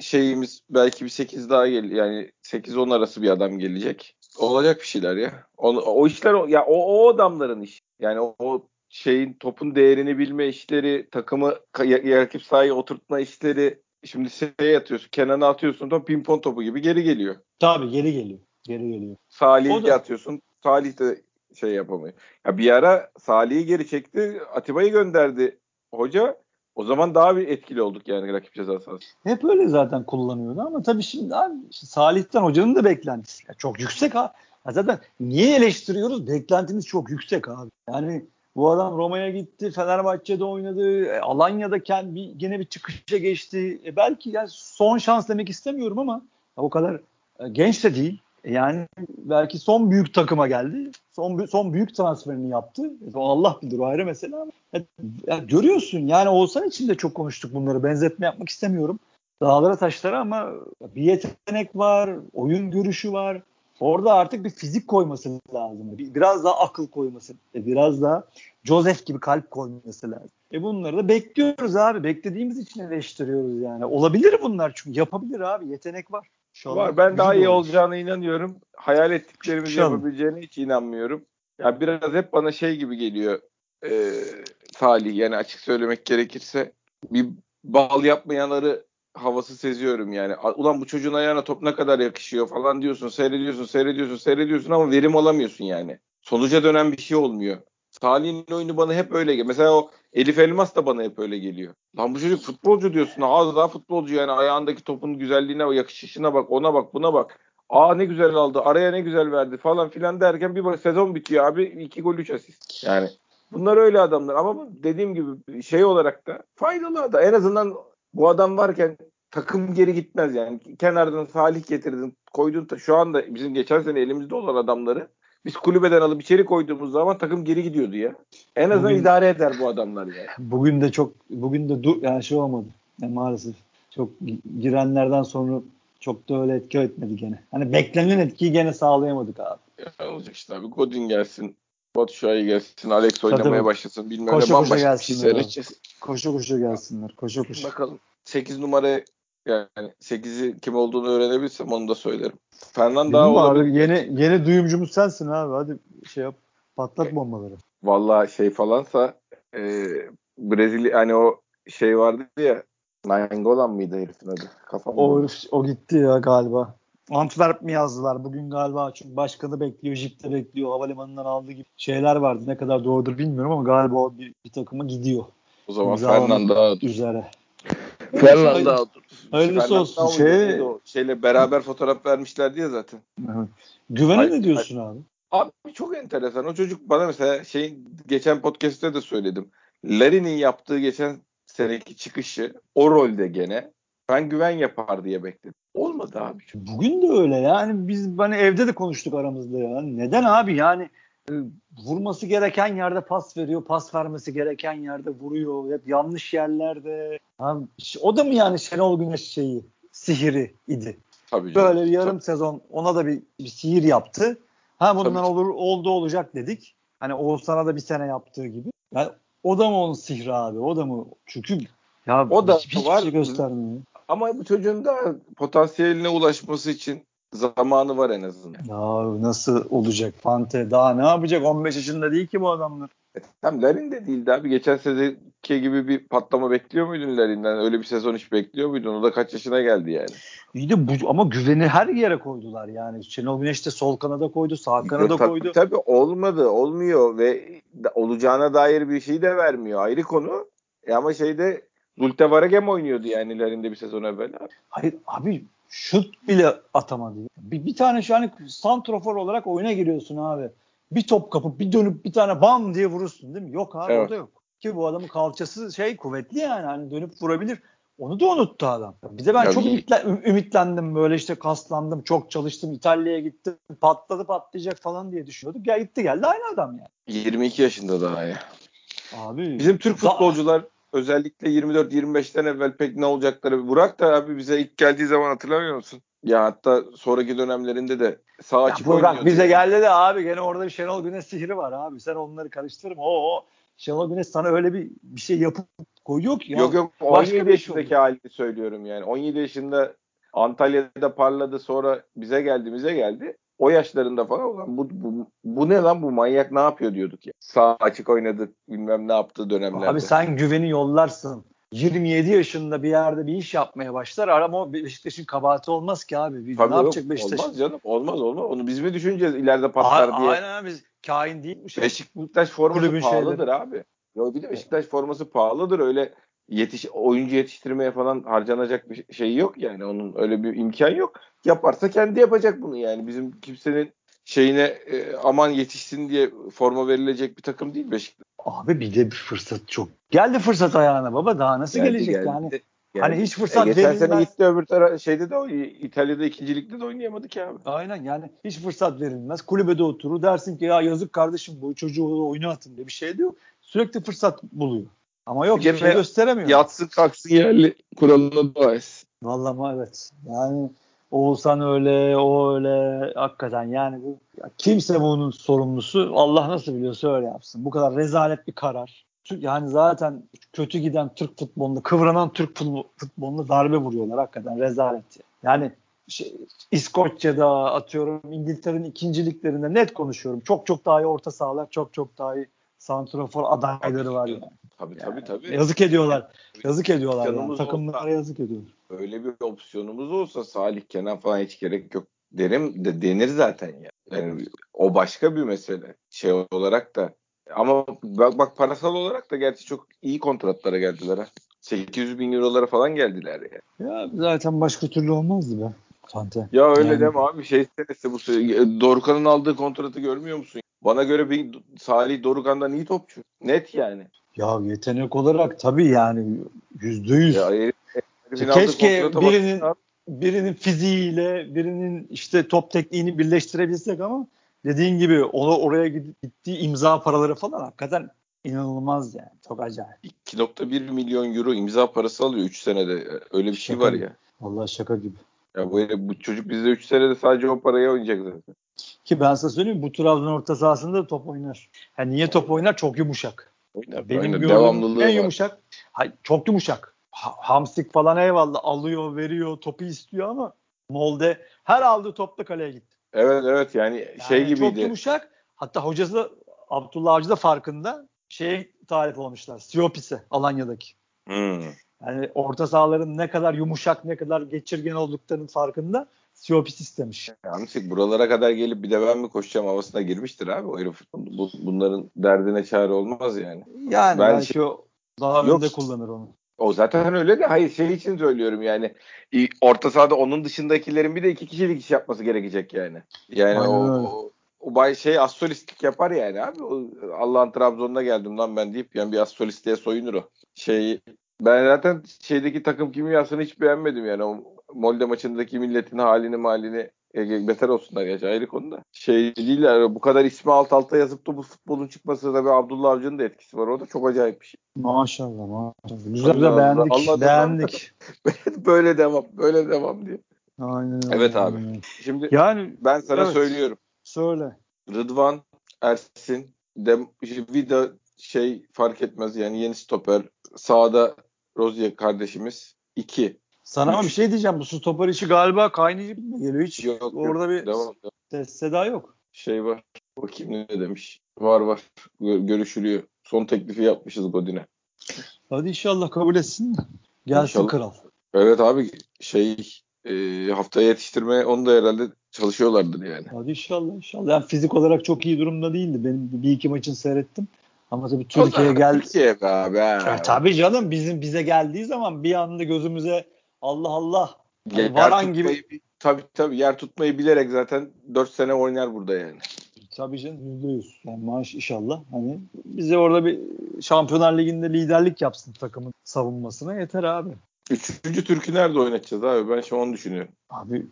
şeyimiz belki bir 8 daha gel yani 8-10 arası bir adam gelecek. Olacak bir şeyler ya. O, o işler ya o, o adamların işi. Yani o, o şeyin topun değerini bilme işleri, takımı rakip sahaya oturtma işleri. Şimdi şey atıyorsun, Kenan'a atıyorsun top pimpon topu gibi geri geliyor. Tabii geri geliyor. Geri geliyor. Salih'e da... atıyorsun. Salih de şey yapamıyor. Ya bir ara Salih'i geri çekti. Atiba'yı gönderdi hoca. O zaman daha bir etkili olduk yani rakip ceza sahası. Hep öyle zaten kullanıyordu ama tabii şimdi abi Salih'ten hocanın da beklentisi ya çok yüksek ha. Ya zaten niye eleştiriyoruz? Beklentimiz çok yüksek abi. Yani bu adam Roma'ya gitti, Fenerbahçe'de oynadı, e, Alanya'da kendi bir, gene bir çıkışa geçti. E belki yani son şans demek istemiyorum ama o kadar e, genç de değil. E yani belki son büyük takıma geldi. Son son büyük transferini yaptı. E, Allah bilir o ayrı mesele ama ya, görüyorsun yani Oğuzhan için de çok konuştuk bunları. Benzetme yapmak istemiyorum. Dağlara taşlara ama bir yetenek var, oyun görüşü var. Orada artık bir fizik koyması lazım. Biraz daha akıl koyması, biraz daha Joseph gibi kalp koyması lazım. E bunları da bekliyoruz abi. Beklediğimiz için eleştiriyoruz yani. Olabilir bunlar çünkü yapabilir abi. Yetenek var. İnşallah var. Ben daha iyi olur. olacağına inanıyorum. Hayal ettiklerimizi yapabileceğine hiç inanmıyorum. Ya yani biraz hep bana şey gibi geliyor. E, Salih yani açık söylemek gerekirse bir bal yapmayanları havası seziyorum yani. Ulan bu çocuğun ayağına top ne kadar yakışıyor falan diyorsun. Seyrediyorsun, seyrediyorsun, seyrediyorsun ama verim alamıyorsun yani. Sonuca dönen bir şey olmuyor. Salih'in oyunu bana hep öyle geliyor. Mesela o Elif Elmas da bana hep öyle geliyor. Lan bu çocuk futbolcu diyorsun. Az daha futbolcu yani ayağındaki topun güzelliğine, yakışışına bak, ona bak, buna bak. Aa ne güzel aldı, araya ne güzel verdi falan filan derken bir bak sezon bitiyor abi. iki gol üç asist. Yani bunlar öyle adamlar ama dediğim gibi şey olarak da faydalı da en azından bu adam varken takım geri gitmez yani. Kenardan Salih getirdin, koydun. Şu anda bizim geçen sene elimizde olan adamları biz kulübeden alıp içeri koyduğumuz zaman takım geri gidiyordu ya. En azından bugün, idare eder bu adamlar yani. Bugün de çok bugün de du, yani şey olmadı. Yani maalesef çok girenlerden sonra çok da öyle etki etmedi gene. Hani beklenen etkiyi gene sağlayamadık abi. Ya olacak işte abi. Godin gelsin. Batu Şua'yı gelsin. Alex oynamaya Tabii. başlasın. Bilmem koşa ne bambaşka bir şey seyredeceğiz. Koşa koşa gelsinler. Koşa koşa. Bakalım. 8 numara yani 8'i kim olduğunu öğrenebilsem onu da söylerim. Fernando daha olabilir. Abi, yeni, yeni duyumcumuz sensin abi. Hadi şey yap. Patlat bombaları. Vallahi şey falansa e, Brezilya hani o şey vardı ya Nainggolan mıydı herifin adı? Kafam o, o gitti ya galiba. Antwerp mi yazdılar bugün galiba çünkü başkanı bekliyor, jipte bekliyor, havalimanından aldığı gibi şeyler vardı. Ne kadar doğrudur bilmiyorum ama galiba o bir, bir takıma gidiyor. O zaman Fernando üzere. Fernando Hayırlısı olsun. Şey... Şeyle beraber fotoğraf vermişlerdi ya zaten. Evet. Güvene ne diyorsun abi? Abi çok enteresan. O çocuk bana mesela şey geçen podcast'te de söyledim. Larry'nin yaptığı geçen seneki çıkışı o rolde gene ben güven yapar diye bekledim. Olmadı abi. Bugün de öyle yani biz hani evde de konuştuk aramızda ya. Neden abi yani vurması gereken yerde pas veriyor, pas vermesi gereken yerde vuruyor. Hep yanlış yerlerde. O da mı yani Şenol Güneş şeyi, sihiri idi? Tabii canım. Böyle bir yarım Tabii. sezon ona da bir, bir sihir yaptı. Ha bundan Tabii. olur oldu olacak dedik. Hani Oğuzhan'a da bir sene yaptığı gibi. Yani o da mı onun sihri abi? O da mı? Çünkü ya o da hiç, var. şey göstermiyor. Ama bu çocuğun da potansiyeline ulaşması için zamanı var en azından. Ya nasıl olacak Fante? Daha ne yapacak? 15 yaşında değil ki bu adamlar. E, tam Larin de değildi abi. Geçen sezonki gibi bir patlama bekliyor muydun Larin'den? Öyle bir sezon hiç bekliyor muydun? O da kaç yaşına geldi yani. İyi de bu, ama güveni her yere koydular yani. Şenol Güneş de sol kanada koydu, sağ kanada tabii, koydu. Tabii olmadı, olmuyor ve olacağına dair bir şey de vermiyor. Ayrı konu. E ama şeyde Zulte Varagem oynuyordu yani Larin'de bir sezon evvel. Hayır abi şut bile atamadı. Bir, bir tane şu an santrofor olarak oyuna giriyorsun abi. Bir top kapıp bir dönüp bir tane bam diye vurursun değil mi? Yok abi evet. orada yok. Ki bu adamın kalçası şey kuvvetli yani hani dönüp vurabilir. Onu da unuttu adam. Bir de ben ya çok ümitlen, ümitlendim böyle işte kaslandım çok çalıştım İtalya'ya gittim patladı patlayacak falan diye düşünüyorduk. Ya gitti geldi aynı adam yani. 22 yaşında daha ya. Abi bizim Türk futbolcular özellikle 24-25'ten evvel pek ne olacakları. Burak da abi bize ilk geldiği zaman hatırlamıyor musun? Ya hatta sonraki dönemlerinde de sağ açık Burak bize geldi de abi gene orada bir Şenol Güneş sihri var abi. Sen onları karıştırma. O, o Şenol Güneş sana öyle bir bir şey yapıp koyuyor ki. Yok yok 17 başka bir şey yaşındaki halini söylüyorum yani. 17 yaşında Antalya'da parladı sonra bize geldi bize geldi. O yaşlarında falan ulan bu, bu, bu ne lan bu manyak ne yapıyor diyorduk ya. Sağ açık oynadı bilmem ne yaptığı dönemlerde. Abi sen güveni yollarsın. 27 yaşında bir yerde bir iş yapmaya başlar ama o Beşiktaş'ın kabahati olmaz ki abi. Biz Tabii ne yok, yapacak Beşiktaş? Olmaz canım olmaz olmaz. Onu biz mi düşüneceğiz ileride patlar A- diye. Aynen biz kain değilmiş. Beşiktaş forması Kulübün pahalıdır şeyleri. abi. Ya bir de Beşiktaş forması pahalıdır öyle yetiş oyuncu yetiştirmeye falan harcanacak bir şey yok yani onun öyle bir imkan yok. Yaparsa kendi yapacak bunu yani bizim kimsenin şeyine e, aman yetişsin diye forma verilecek bir takım değil Beşiktaş. Abi bir de bir fırsat çok. Geldi fırsat ayağına baba daha nasıl Geldi, gelecek geldi. yani? Geldi. Hani hiç fırsat E, geçen sene verilmez. gitti öbür tara şeyde de o İtalya'da ikincilikte de oynayamadı ki abi. Aynen yani hiç fırsat verilmez. Kulübede oturur dersin ki ya yazık kardeşim bu çocuğu oyuna atın diye bir şey diyor. Sürekli fırsat buluyor. Ama yok Bir şey gösteremiyor. Yatsın kalksın yerli kuralına dua etsin. Vallahi evet. Yani Oğuzhan öyle, o öyle. Hakikaten yani bu ya kimse bunun sorumlusu. Allah nasıl biliyorsa öyle yapsın. Bu kadar rezalet bir karar. Yani zaten kötü giden Türk futbolunda, kıvranan Türk futbol- futbolunda darbe vuruyorlar hakikaten rezalet. Yani şey, İskoçya'da atıyorum İngiltere'nin ikinciliklerinde net konuşuyorum. Çok çok daha iyi orta sahalar, çok çok daha iyi santrafor adayları var yani. Tabii Yani tabii tabii. Yazık ediyorlar. Yazık ediyorlar yani. Takımlara olsa- yazık ediyorlar. Öyle bir opsiyonumuz olsa Salih Kenan falan hiç gerek yok derim de denir zaten ya. Yani o başka bir mesele. Şey olarak da ama bak, bak parasal olarak da gerçi çok iyi kontratlara geldiler ha. 800 bin eurolara falan geldiler ya. Ya zaten başka türlü olmazdı be. Fante. Ya öyle Yani- deme abi şey senesi bu Dorukan'ın aldığı kontratı görmüyor musun? Bana göre bir Salih Dorukan'dan iyi topçu. Net yani. Ya yetenek olarak tabii yani yüzde yüz. Ya herif- herifin Keşke birinin- baksana. Birinin fiziğiyle birinin işte top tekniğini birleştirebilsek ama dediğin gibi onu oraya gittiği imza paraları falan hakikaten inanılmaz yani. Çok acayip. 2.1 milyon euro imza parası alıyor 3 senede. Öyle bir şey Şaka var gibi. ya. Vallahi şaka gibi. Ya bu, bu çocuk bizde 3 senede sadece o parayı oynayacak zaten. Ki ben sana söyleyeyim bu Trabzon orta sahasında da top oynar. Ha niye top oynar? Çok yumuşak. Oynar, Benim oynar. gördüğüm en var. yumuşak. Hay, çok yumuşak. Ha, hamsik falan eyvallah alıyor, veriyor, topu istiyor ama Molde her aldığı topla kaleye gitti. Evet evet yani, Yani şey Çok gibiydi. yumuşak. Hatta hocası da Abdullah Avcı da farkında. Şey tarif olmuşlar. Siopis'e Alanya'daki. Hmm. Yani orta sahaların ne kadar yumuşak, ne kadar geçirgen olduklarının farkında. Siopis istemiş. Yalnız buralara kadar gelip bir de ben mi koşacağım havasına girmiştir abi o herif. Bu, bunların derdine çare olmaz yani. Yani Ben belki o daha önde kullanır onu. O zaten öyle de hayır şey için söylüyorum yani orta sahada onun dışındakilerin bir de iki kişilik iş yapması gerekecek yani. Yani Aynen o, öyle. o, o bay şey astrolistlik yapar yani abi. Allah'ın Trabzon'una geldim lan ben deyip yani bir astrolistliğe soyunur o. Şey ben zaten şeydeki takım kimyasını hiç beğenmedim yani o Molde maçındaki milletin halini malini e, beter olsunlar ya ayrı konuda. Şey değiller bu kadar ismi alt alta yazıp da bu futbolun çıkması da bir Abdullah Avcı'nın da etkisi var. O da çok acayip bir şey. Maşallah maşallah. Güzel Allah beğendik. Allah, beğendik. böyle devam, böyle devam diye. Aynen. Evet abi. Şimdi Yani ben sana evet. söylüyorum. söyle. Rıdvan, Ersin, Dem Vida şey fark etmez yani yeni stoper. Sağda Rozier kardeşimiz. 2. Sana ama bir şey diyeceğim. Bu stoper işi galiba kaynayıcı gibi geliyor. Hiç Yok, yok. orada bir Devam, devam. ses seda yok. Şey var. Bakayım ne demiş. Var var. Gö- görüşülüyor. Son teklifi yapmışız Godin'e. Hadi inşallah kabul etsin de. Gelsin İnşallah. kral. Evet abi şey e, haftaya yetiştirmeye onu da herhalde çalışıyorlardır yani. Hadi inşallah inşallah. Yani fizik olarak çok iyi durumda değildi. Benim bir iki maçını seyrettim. Ama tabii Türkiye'ye O zaman gel. Türkiye abi. ha. E, tabii canım bizim bize geldiği zaman bir anda gözümüze Allah Allah Yer Varan tutmayı, Tabii tabii yer tutmayı bilerek zaten 4 sene oynar burada yani. Tabii canım yüzde yüz. Yani maaş inşallah. Hani bize orada bir Şampiyonlar Ligi'nde liderlik yapsın takımın savunmasına yeter abi. Üçüncü Türk'ü nerede oynatacağız abi? Ben şu an onu düşünüyorum. Abi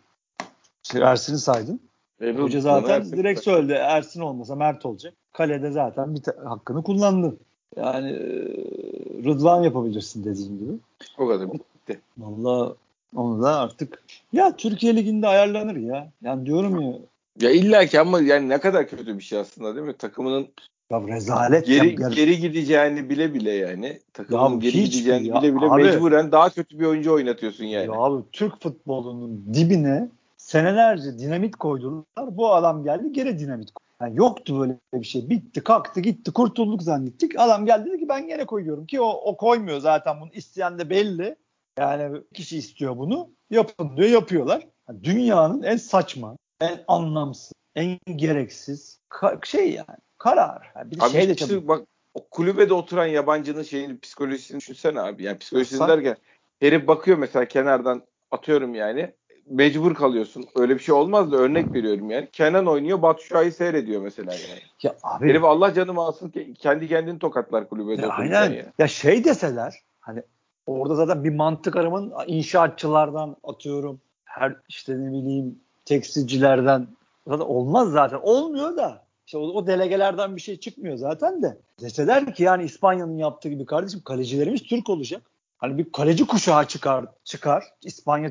Ersin'i saydın. Ebru Hoca zaten Ersin- direkt söyledi. Ersin olmasa Mert olacak. Kalede zaten bir hakkını kullandı. Yani e, Rıdvan yapabilirsin dediğin gibi. O kadar. Vallahi onu da artık ya Türkiye Ligi'nde ayarlanır ya. Yani diyorum ya Ya illa ki ama yani ne kadar kötü bir şey aslında değil mi? Takımının Ya rezalet. Geri, ya. geri gideceğini bile bile yani. Takımın Ya geri gideceğini ya. bile bile Abi- mecburen daha kötü bir oyuncu oynatıyorsun yani. Ya abi Türk futbolunun dibine senelerce dinamit koydular. Bu adam geldi geri dinamit koydu. Yani yoktu böyle bir şey. Bitti, kalktı, gitti, kurtulduk zannettik. Adam geldi dedi ki ben gene koyuyorum ki o, o koymuyor zaten bunu isteyen de belli. Yani kişi istiyor bunu. Yapın diyor, yapıyorlar. Yani dünyanın en saçma, en anlamsız, en gereksiz ka- şey yani karar. Yani bir de Abi şey de işte tabii. bak o kulübede oturan yabancının şeyini psikolojisini düşünsene abi. Yani psikolojisini Sen- derken herif bakıyor mesela kenardan atıyorum yani mecbur kalıyorsun. Öyle bir şey olmaz da örnek veriyorum yani. Kenan oynuyor Batu Şah'ı seyrediyor mesela yani. Ya abi Herif Allah canımı alsın ki kendi kendini tokatlar kulübede Ya aynen. ya. Ya şey deseler hani orada zaten bir mantık aramanın inşaatçılardan atıyorum her işte ne bileyim tekstilcilerden zaten olmaz zaten. Olmuyor da işte o, o delegelerden bir şey çıkmıyor zaten de. Deseler ki yani İspanya'nın yaptığı gibi kardeşim kalecilerimiz Türk olacak. Hani bir kaleci kuşağı çıkar çıkar. İspanya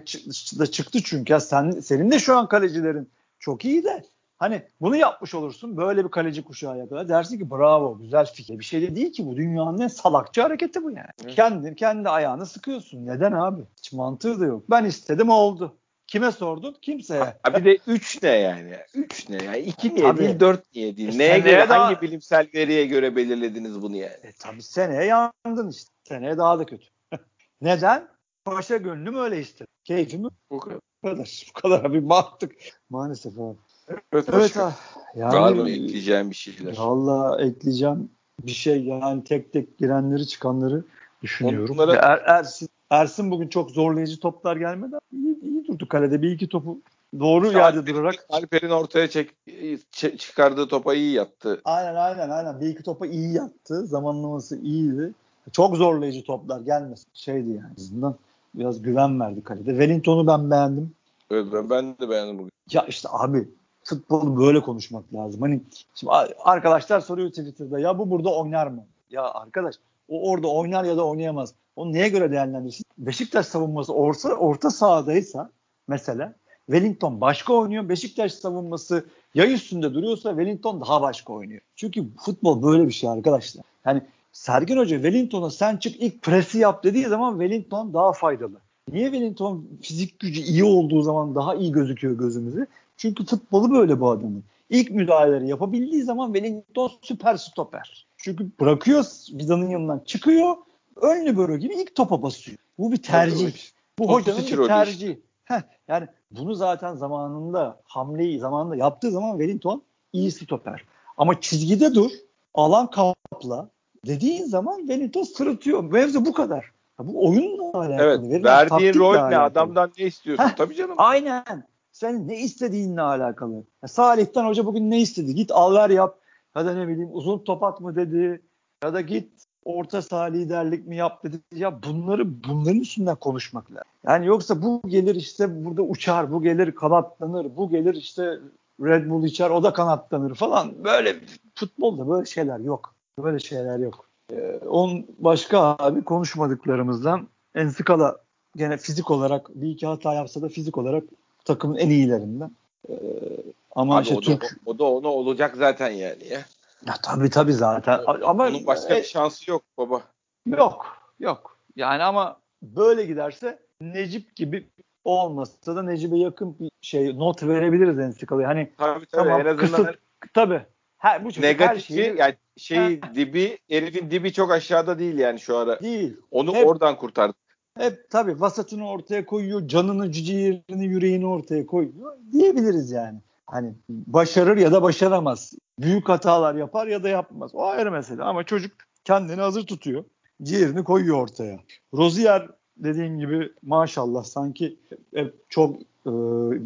da çıktı çünkü. Ya sen senin de şu an kalecilerin çok iyi de Hani bunu yapmış olursun böyle bir kaleci kuşağı yakala dersin ki bravo güzel fikir. Bir şey de değil ki bu dünyanın en salakça hareketi bu yani. Hı. Kendin kendi ayağını sıkıyorsun. Neden abi? Hiç mantığı da yok. Ben istedim oldu. Kime sordun? Kimseye. Ha bir de 3 ne yani? 3 ne yani? 2 niye Tabii. değil 4 niye değil? E Neye göre daha- hangi bilimsel veriye göre belirlediniz bunu yani? E tabii seneye yandın işte. Seneye daha da kötü. Neden? Paşa gönlüm öyle istedi. Keyfimi Bu kadar. bu kadar. Bu kadar bir baktık. Maalesef abi. Evet, Evet başka. abi. Yani, Var mı ekleyeceğim bir şeyler? Valla ekleyeceğim bir şey yani tek tek girenleri çıkanları düşünüyorum. Onlara- Er- Ersin, Ersin bugün çok zorlayıcı toplar gelmedi. İyi, iyi durdu kalede. Bir iki topu doğru İşte yerde durarak. Alper'in ortaya çek, ç- çıkardığı topa iyi yattı. Aynen aynen aynen. Bir iki topa iyi yattı. Zamanlaması iyiydi. Çok zorlayıcı toplar gelmesin. Şeydi yani. Azından biraz güven verdi kalede. Wellington'u ben beğendim. Evet, ben, ben de beğendim bugün. Ya işte abi futbolu böyle konuşmak lazım. Hani şimdi arkadaşlar soruyor Twitter'da ya bu burada oynar mı? Ya arkadaş o orada oynar ya da oynayamaz. Onu neye göre değerlendirsin? Beşiktaş savunması orta, orta sahadaysa mesela Wellington başka oynuyor. Beşiktaş savunması yay üstünde duruyorsa Wellington daha başka oynuyor. Çünkü futbol böyle bir şey arkadaşlar. Yani Sergen Hoca Wellington'a sen çık ilk presi yap dediği zaman Wellington daha faydalı. Niye Wellington fizik gücü iyi olduğu zaman daha iyi gözüküyor gözümüze? Çünkü futbolu böyle bu adamın. İlk müdahaleleri yapabildiği zaman Wellington süper stoper. Çünkü bırakıyor Vida'nın yanından çıkıyor. Ön libero gibi ilk topa basıyor. Bu bir tercih. Bu hocanın bir o tercihi. Heh, yani bunu zaten zamanında hamleyi zamanında yaptığı zaman Wellington iyi stoper. Ama çizgide dur, alan kapla dediğin zaman Wellington sırıtıyor. Mevzu bu kadar. Ya bu oyunla alakalı. Evet. Verdiğin rol ne? Adamdan ne istiyorsun? Heh. Tabii canım. Aynen. Sen ne istediğinle alakalı. Ya Salih'ten hoca bugün ne istedi? Git al ver yap. Ya da ne bileyim uzun top at mı dedi. Ya da git orta saha liderlik mi yap dedi. Ya bunları bunların üstünden konuşmak lazım. Yani yoksa bu gelir işte burada uçar, bu gelir kanatlanır, bu gelir işte Red Bull içer o da kanatlanır falan. Böyle futbolda böyle şeyler yok. Böyle şeyler yok. Ee, on başka abi konuşmadıklarımızdan Enskala gene fizik olarak bir iki hata yapsa da fizik olarak takımın en iyilerinden. Ee, ama Abi işte o, da, Türk o da onu olacak zaten yani ya. ya tabii tabii zaten ama Onun başka e, bir şansı yok baba. yok yok. Yani ama böyle giderse Necip gibi olmasa da Necip'e yakın bir şey not verebiliriz Enstikala'ya. Hani Tabii tabii tamam en azından kısıt tabii. Her, bu çocuk her şeyi yani şey dibi herifin dibi çok aşağıda değil yani şu ara. değil. Onu Hep- oradan kurtardı. Hep tabii vasatını ortaya koyuyor, canını, ciğerini, yüreğini ortaya koyuyor diyebiliriz yani. Hani başarır ya da başaramaz. Büyük hatalar yapar ya da yapmaz. O ayrı mesele ama çocuk kendini hazır tutuyor. Ciğerini koyuyor ortaya. Rozier dediğim gibi maşallah sanki hep çok e,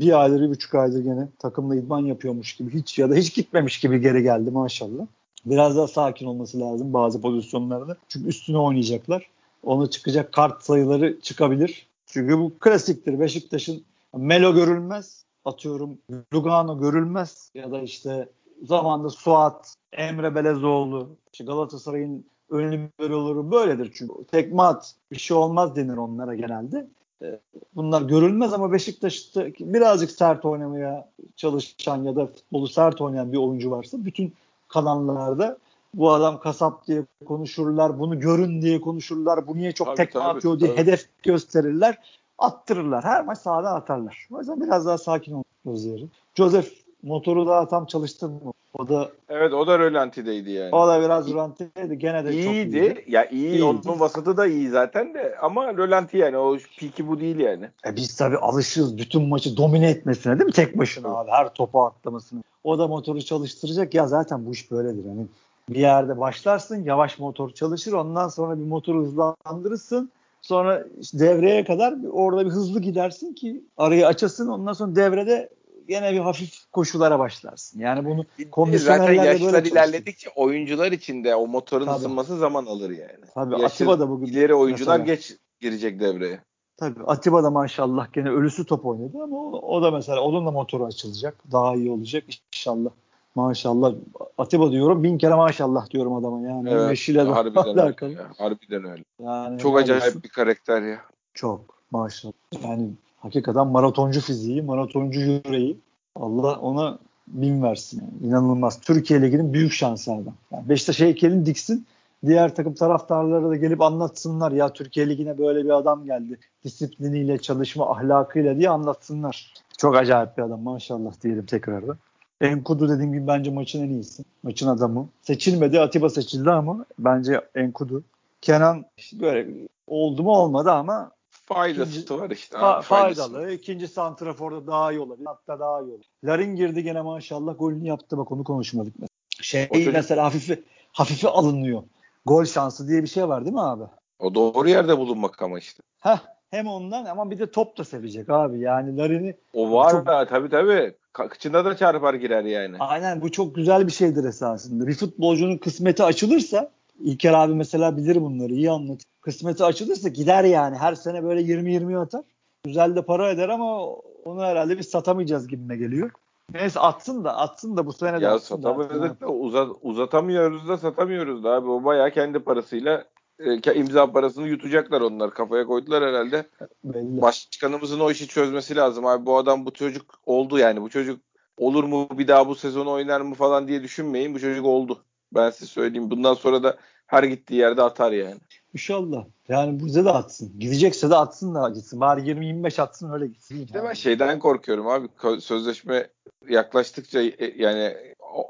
bir aydır, bir buçuk aydır gene takımla idman yapıyormuş gibi hiç ya da hiç gitmemiş gibi geri geldi maşallah. Biraz daha sakin olması lazım bazı pozisyonlarda. Çünkü üstüne oynayacaklar ona çıkacak kart sayıları çıkabilir. Çünkü bu klasiktir. Beşiktaş'ın Melo görülmez. Atıyorum Lugano görülmez. Ya da işte zamanda Suat, Emre Belezoğlu, işte Galatasaray'ın ön liberoları böyledir çünkü. Tekme at bir şey olmaz denir onlara genelde. Ee, Bunlar görülmez ama Beşiktaş'ta birazcık sert oynamaya çalışan ya da futbolu sert oynayan bir oyuncu varsa bütün kanallarda Bu adam kasap diye konuşurlar. Bunu görün diye konuşurlar. Bu niye çok Tabii, tekme tabii, atıyor diye tabii. hedef gösterirler. Attırırlar. Her maç sahada atarlar. O yüzden biraz daha sakin ol Rozier'i. Joseph motoru daha tam çalıştırmıyor. O da Evet o da rölantideydi yani. o da biraz rantiydi. Gene de çok iyiydi. iyiydi. Ya iyi. İyiydi. Onun vasatı da iyi zaten de. Ama rölanti yani. O piki bu değil yani. E biz tabii alışığız bütün maçı domine etmesine değil mi? Tek başına abi her topa atlamasını. O da motoru çalıştıracak. Ya zaten bu iş böyledir. Hani bir yerde başlarsın yavaş motor çalışır. Ondan sonra bir motoru hızlandırırsın. Sonra işte devreye kadar bir- orada bir hızlı gidersin ki arayı açasın. Ondan sonra devrede gene bir hafif koşulara başlarsın. Yani bunu Zaten kondisyonerler de yaşlar böyle ilerledikçe oyuncular için de o motorun Tabii. ısınması zaman alır yani. Tabii Yaşı Atiba da bugün ileri oyuncular mesela- geç girecek devreye. Tabii Atiba da maşallah gene ölüsü top oynadı ama o, o da mesela onun da motoru açılacak. Daha iyi olacak inşallah. Maşallah. Atiba diyorum bin kere maşallah diyorum adama yani. Evet, da harbiden alakalı. öyle. ya, Harbiden öyle. Yani Çok acayip olsun. bir karakter ya. Çok maşallah. Yani hakikaten maratoncu fiziği, maratoncu yüreği. Allah ona bin versin. Yani. İnanılmaz. Türkiye Ligi'nin büyük şansı adam. Yani Beşiktaş heykelini diksin. Diğer takım taraftarları da gelip anlatsınlar. Ya Türkiye Ligi'ne böyle bir adam geldi. Disipliniyle, çalışma ahlakıyla diye anlatsınlar. Çok acayip bir adam maşallah diyelim tekrardan. Enkudu dediğim gibi bence maçın en iyisi. Maçın adamı. Seçilmedi. Atiba seçildi ama bence Enkudu. Kenan işte böyle oldu mu olmadı ama Faydası İkinci- var işte. Fa- faydası. faydalı. İkinci santraforda daha iyi olabilir. Hatta daha iyi olur. Larin girdi gene maşallah golünü yaptı. Bak onu konuşmadık mesela. Şey çocuk- mesela hafifi hafife alınıyor. Gol şansı diye bir şey var değil mi abi? O doğru yerde bulunmak ama işte. Heh, hem ondan ama bir de top da sevecek abi. Yani Larin'i O var Çok- da tabii tabii. Kıçında da çarpar girer yani. aynen bu çok güzel bir şeydir esasında. Bir futbolcunun kısmeti açılırsa İlker abi mesela bilir bunları iyi anlatır. Kısmeti açılırsa gider yani. Her sene böyle 20-20 atar. Güzel de para eder ama onu herhalde biz satamayacağız gibime geliyor. Neyse atsın da atsın da bu sene de Ya atsın da uzat, uzatamıyoruz da satamıyoruz da abi. O bayağı kendi parasıyla e, imza parasını yutacaklar onlar. Kafaya koydular herhalde. Belli. Başkanımızın o işi çözmesi lazım abi. Bu adam bu çocuk oldu yani. Bu çocuk olur mu bir daha bu sezon oynar mı falan diye düşünmeyin. Bu çocuk oldu. Ben size söyleyeyim. Bundan sonra da her gittiği yerde atar yani. İnşallah. Yani bize de atsın. Gidecekse de atsın da gitsin. Bari 20-25 atsın öyle gitsin. İşte ben şeyden korkuyorum abi. Sözleşme yaklaştıkça e, yani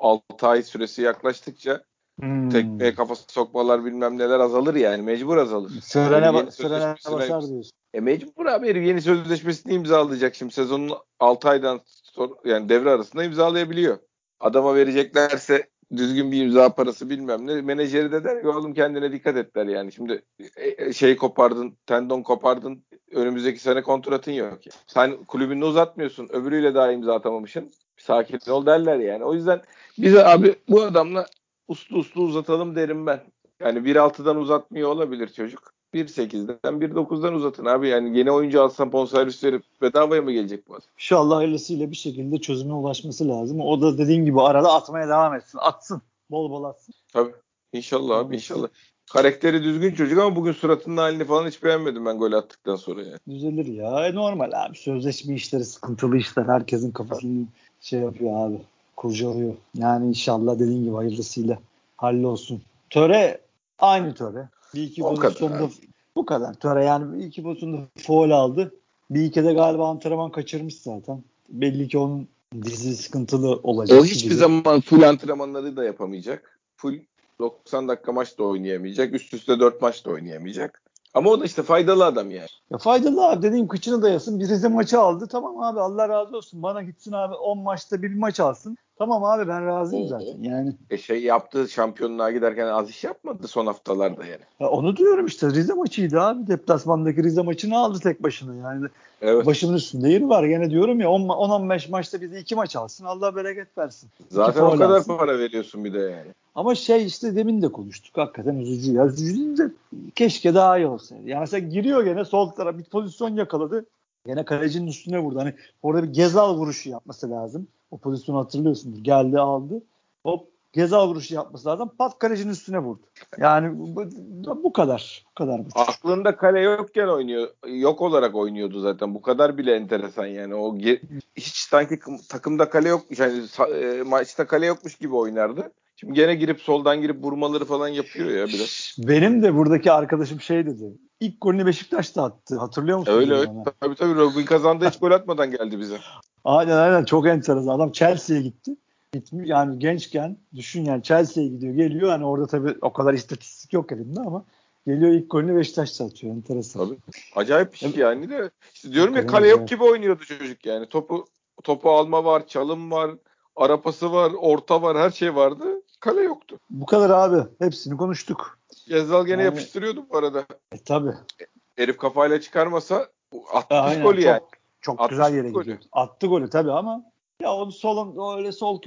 6 ay süresi yaklaştıkça Hmm. tekmeye kafa sokmalar bilmem neler azalır yani. Mecbur azalır. Yeni ba- sözleşmesine- basar diyorsun. E mecbur abi herif yeni sözleşmesini imzalayacak şimdi sezonun 6 aydan sonra yani devre arasında imzalayabiliyor. Adama vereceklerse düzgün bir imza parası bilmem ne. Menajeri de der ki oğlum kendine dikkat et der yani. Şimdi şey kopardın, tendon kopardın. Önümüzdeki sene kontratın yok. Sen kulübünü uzatmıyorsun. Öbürüyle daha imza atamamışsın. Sakin ol derler yani. O yüzden bize abi bu adamla uslu uslu uzatalım derim ben. Yani 1.6'dan uzatmıyor olabilir çocuk. 1.8'den 1.9'dan uzatın abi. Yani yeni oyuncu alsan bonservis verip bedavaya mı gelecek bu adam? İnşallah hayırlısıyla bir şekilde çözüme ulaşması lazım. O da dediğim gibi arada atmaya devam etsin. Atsın. Bol bol atsın. Tabii. İnşallah abi inşallah. Karakteri düzgün çocuk ama bugün suratının halini falan hiç beğenmedim ben gol attıktan sonra yani. Düzelir ya. E, normal abi. Sözleşme işleri sıkıntılı işler. Herkesin kafasını şey yapıyor abi. Kurcalıyor. Yani inşallah dediğin gibi hayırlısıyla hallolsun. Töre aynı töre. Bir iki O pozisyonda bu kadar. Töre yani bir iki pozisyonda foul aldı. Bir iki de galiba antrenman kaçırmış zaten. Belli ki onun dizi sıkıntılı olacak. O hiçbir gibi. zaman full antrenmanları da yapamayacak. Full 90 dakika maç da oynayamayacak. Üst üste 4 maç da oynayamayacak. Ama o da işte faydalı adam yani. Ya faydalı abi dediğim kıçını dayasın. Bir Rize maçı aldı. Tamam abi Allah razı olsun. Bana gitsin abi 10 maçta bir maç alsın. Tamam abi ben razıyım zaten. Yani E şey yaptığı şampiyonluğa giderken az iş yapmadı son haftalarda yani. ya onu diyorum işte Rize maçıydı abi. Deplasmandaki Rize maçını aldı tek başına. Yani Evet. başımın üstünde yeri var. Gene diyorum ya 10 10-15 maçta bize 2 maç alsın. Allah bereket versin. Zaten o kadar alsın. para veriyorsun bir de yani. Ama şey işte demin de konuştuk. Hakikaten üzücü ya. Üzücü değil de keşke daha iyi olsaydı. Yani mesela giriyor gene sol tarafa bir pozisyon yakaladı. Gene kalecinin üstüne vurdu. Hani orada bir Gezal vuruşu yapması lazım. O pozisyonu hatırlıyorsunuz. Geldi aldı. Hop Geza vuruşu yapması lazım. Pat kalecinin üstüne vurdu. Yani bu, bu kadar. Bu kadar. Bu. Aklında kale yokken oynuyor. Yok olarak oynuyordu zaten. Bu kadar bile enteresan yani. O hiç sanki takımda kale yok. Yani e, maçta kale yokmuş gibi oynardı. Şimdi gene girip soldan girip vurmaları falan yapıyor ya biraz. Benim de buradaki arkadaşım şey dedi. İlk golünü Beşiktaş da attı. Hatırlıyor musun? Öyle öyle. Tabii tabii. Robin kazandı hiç gol atmadan geldi bize. Aynen aynen. Çok enteresan. Adam Chelsea'ye gitti. Yani gençken düşün yani Chelsea'ye gidiyor geliyor. Hani orada tabii o kadar istatistik yok elinde ama geliyor ilk golünü Beşiktaş atıyor. Enteresan. Tabii. Acayip bir şey yani de. İşte diyorum ya kale yok gibi oynuyordu çocuk yani. Topu topu alma var, çalım var, arapası var, orta var, her şey vardı. Kale yoktu. Bu kadar abi. Hepsini konuştuk. Gezzal gene yani, yapıştırıyordu bu arada. E, tabii. Herif kafayla çıkarmasa attı golü yani. Çok güzel yere golü. gidiyor. Attı golü tabii ama ya onu solun öyle sol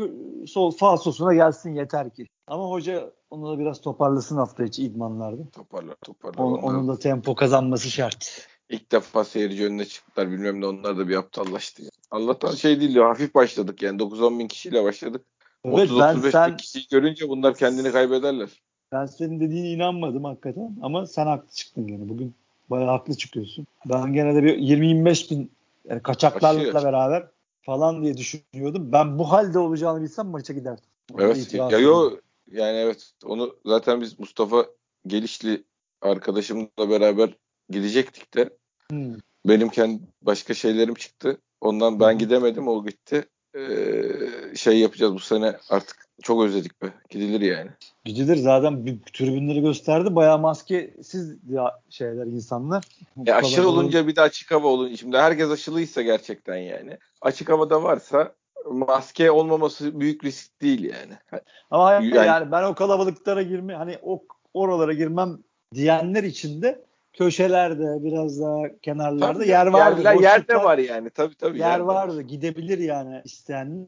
sol falsosuna gelsin yeter ki. Ama hoca onu da biraz toparlasın hafta içi idmanlarda. Toparlar toparlar. On, onun da tempo kazanması şart. İlk defa seyirci önüne çıktılar bilmem ne onlar da bir aptallaştı. Yani. Allah'tan şey değil ya hafif başladık yani 9-10 bin kişiyle başladık. Evet, 30-35 sen, bin kişiyi görünce bunlar kendini kaybederler. Ben senin dediğine inanmadım hakikaten ama sen haklı çıktın gene. Bugün bayağı haklı çıkıyorsun. Ben gene de bir 20-25 bin yani kaçaklarla Aşıyor. beraber falan diye düşünüyordum. Ben bu halde olacağını bilsem maça giderdim. Evet. Ya yo yani evet onu zaten biz Mustafa Gelişli arkadaşımla beraber gidecektik de hmm. benim kendi başka şeylerim çıktı. Ondan ben gidemedim o gitti. Ee, şey yapacağız bu sene artık çok özledik be. Gidilir yani. Gidilir zaten bir tribünleri gösterdi. Bayağı maskesiz ya şeyler insanlar. E aşırı olunca bir de açık hava olunca. Şimdi herkes aşılıysa gerçekten yani. Açık havada varsa maske olmaması büyük risk değil yani. Ama yani, yani ben o kalabalıklara girme hani o oralara girmem diyenler için de köşelerde biraz daha kenarlarda tabii, yer vardı. Yerler, yer de var yani tabii tabii. Yer, yer vardı. Var. Gidebilir yani isteyenler.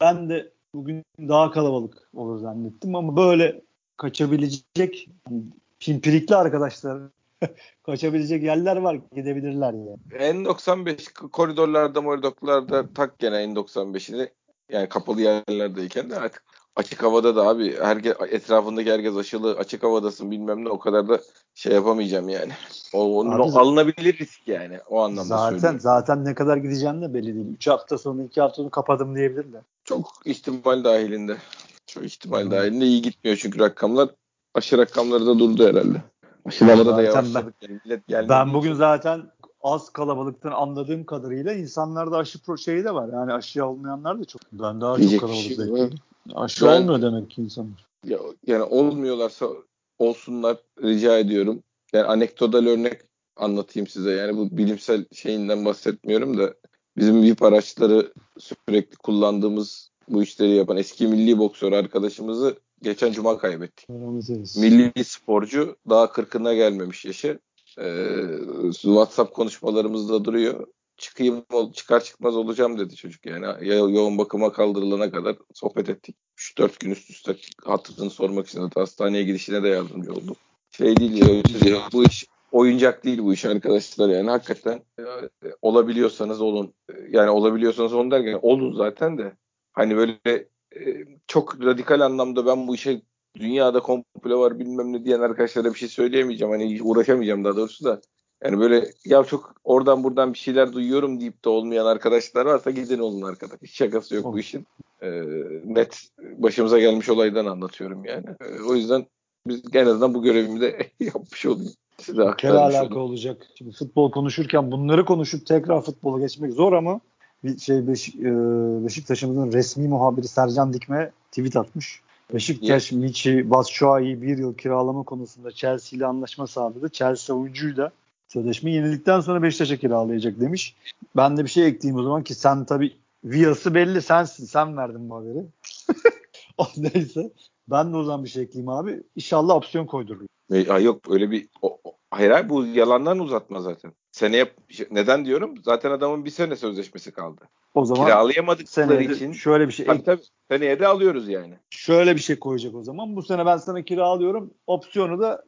Ben de bugün daha kalabalık olur zannettim ama böyle kaçabilecek pimpirikli arkadaşlar kaçabilecek yerler var gidebilirler yani. N95 koridorlarda moridorlarda tak gene N95'ini yani kapalı yerlerdeyken de artık açık havada da abi herkes etrafındaki herkes aşılı açık havadasın bilmem ne o kadar da şey yapamayacağım yani. O, onun, o alınabilir risk yani o anlamda zaten, söylüyorum. Zaten ne kadar gideceğim de belli değil. 3 hafta sonra 2 hafta sonra kapadım diyebilirler. Çok ihtimal dahilinde. Çok ihtimal hmm. dahilinde iyi gitmiyor çünkü rakamlar aşı rakamları da durdu herhalde. Aşılamada da yavaşladık. Ben, yani ben bugün zaten az kalabalıktan anladığım kadarıyla insanlarda aşı pro şeyi de var. Yani aşı olmayanlar da çok. Ben daha Diyecek çok kalabalık şey bekliyorum. Aşı ben, olmuyor demek ki insanlar. Ya, yani olmuyorlarsa olsunlar rica ediyorum. Yani anekdotal örnek anlatayım size. Yani bu bilimsel şeyinden bahsetmiyorum da bizim VIP araçları sürekli kullandığımız bu işleri yapan eski milli boksör arkadaşımızı geçen cuma kaybettik. Milli sporcu daha kırkına gelmemiş yaşı. Ee, WhatsApp konuşmalarımızda duruyor. Çıkayım çıkar çıkmaz olacağım dedi çocuk yani. Ya, yoğun bakıma kaldırılana kadar sohbet ettik. 3-4 gün üst üste hatırını sormak için hastaneye gidişine de yardımcı oldum. Şey değil ya, bu iş oyuncak değil bu iş arkadaşlar yani hakikaten e, olabiliyorsanız olun. Yani olabiliyorsanız olun derken olun zaten de. Hani böyle e, çok radikal anlamda ben bu işe dünyada komple var bilmem ne diyen arkadaşlara bir şey söyleyemeyeceğim. Hani uğraşamayacağım daha doğrusu da. Yani böyle ya çok oradan buradan bir şeyler duyuyorum deyip de olmayan arkadaşlar varsa gidin olun arkadaş. Hiç şakası yok bu işin. Ee, net başımıza gelmiş olaydan anlatıyorum yani. Ee, o yüzden biz en azından bu görevimi de yapmış olayım. Size Kere alaka olacak. Şimdi futbol konuşurken bunları konuşup tekrar futbola geçmek zor ama bir şey Beş, e, Beşiktaş'ımızın resmi muhabiri Sercan Dikme tweet atmış. Beşiktaş yeah. Michi Batshuayi bir yıl kiralama konusunda Chelsea ile anlaşma sağladı. Chelsea oyuncuyla sözleşme yenildikten sonra Beşiktaş'a kiralayacak demiş. Ben de bir şey ekleyeyim o zaman ki sen tabii Viyası belli sensin. Sen verdin bu haberi. Neyse. Ben de o zaman bir şey ekleyeyim abi. İnşallah opsiyon koydurur. E, yok öyle bir o, o, hayır hayır bu yalandan uzatma zaten. Seneye neden diyorum? Zaten adamın bir sene sözleşmesi kaldı. O zaman kiralayamadıkları için şöyle bir şey tabii, tabii, seneye de alıyoruz yani. Şöyle bir şey koyacak o zaman. Bu sene ben sana kiralıyorum. Opsiyonu da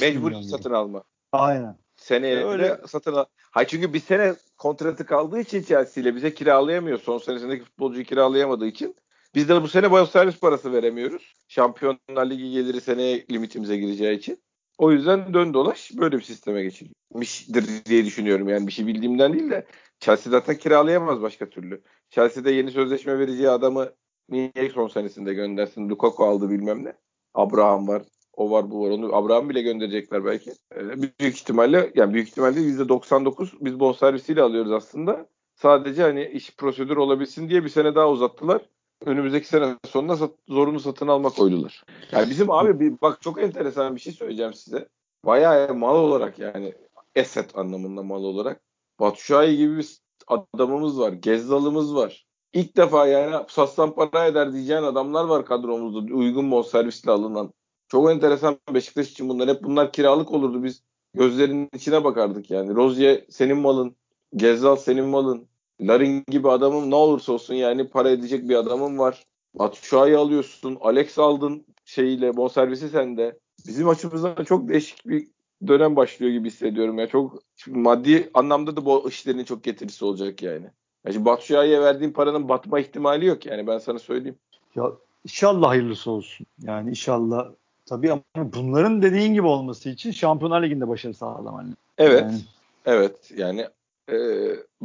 mecbur satın alma. Aynen. Seneye öyle. satın al. Hayır çünkü bir sene kontratı kaldığı için Chelsea ile bize kiralayamıyor. Son senesindeki futbolcuyu kiralayamadığı için Biz de bu sene bonservis parası veremiyoruz. Şampiyonlar Ligi geliri seneye limitimize gireceği için. O yüzden dön dolaş böyle bir sisteme geçilmiştir diye düşünüyorum. Yani bir şey bildiğimden değil de Chelsea zaten kiralayamaz başka türlü. Chelsea'de yeni sözleşme vereceği adamı niye son senesinde göndersin? Lukaku aldı bilmem ne. Abraham var. O var bu var. Onu Abraham bile gönderecekler belki. Ee, büyük ihtimalle yani büyük ihtimalle %99 biz bonservisiyle alıyoruz aslında. Sadece hani iş prosedür olabilsin diye bir sene daha uzattılar. Önümüzdeki sene sonunda sat, zorunlu satın alma koydular. Yani bizim abi bir, bak çok enteresan bir şey söyleyeceğim size. Bayağı mal olarak yani eset anlamında mal olarak. Batshuayi gibi bir adamımız var. Gezzalımız var. İlk defa yani satsan para eder diyeceğin adamlar var kadromuzda. Uygun bonservisle alınan. Çok enteresan Beşiktaş için bunlar. Hep bunlar kiralık olurdu. Biz gözlerinin içine bakardık yani. Rozier senin malın. Gezzal senin malın. Larin gibi adamım ne olursa olsun yani para edecek bir adamım var. Batshuayi alıyorsun. Alex aldın şeyiyle bonservisi sende. Bizim açımızdan çok değişik bir dönem başlıyor gibi hissediyorum ya. Çok maddi anlamda da bu işlerin çok getirisi olacak yani. Ya şimdi Batshuayi'ye verdiğin paranın batma ihtimali yok yani ben sana söyleyeyim. Ya inşallah hayırlısı olsun. Yani inşallah tabii ama bunların dediğin gibi olması için Şampiyonlar Ligi'nde başarı sağlaman. Evet. Yani. Evet yani e,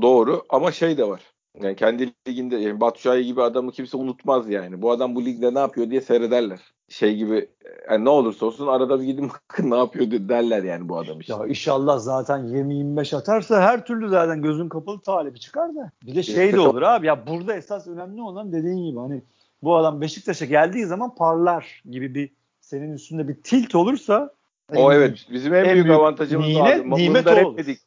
doğru ama şey de var. Yani kendi liginde yani Batu gibi adamı kimse unutmaz yani. Bu adam bu ligde ne yapıyor diye seyrederler. Şey gibi yani ne olursa olsun arada bir gidin bakın ne yapıyor derler yani bu adam işte. Ya inşallah zaten 20-25 atarsa her türlü zaten gözün kapalı talebi çıkar da. Bir de şey de olur abi ya burada esas önemli olan dediğin gibi hani bu adam Beşiktaş'a geldiği zaman parlar gibi bir senin üstünde bir tilt olursa o evet bizim en, en büyük, büyük avantajımız nimet, o abi. O etmedik.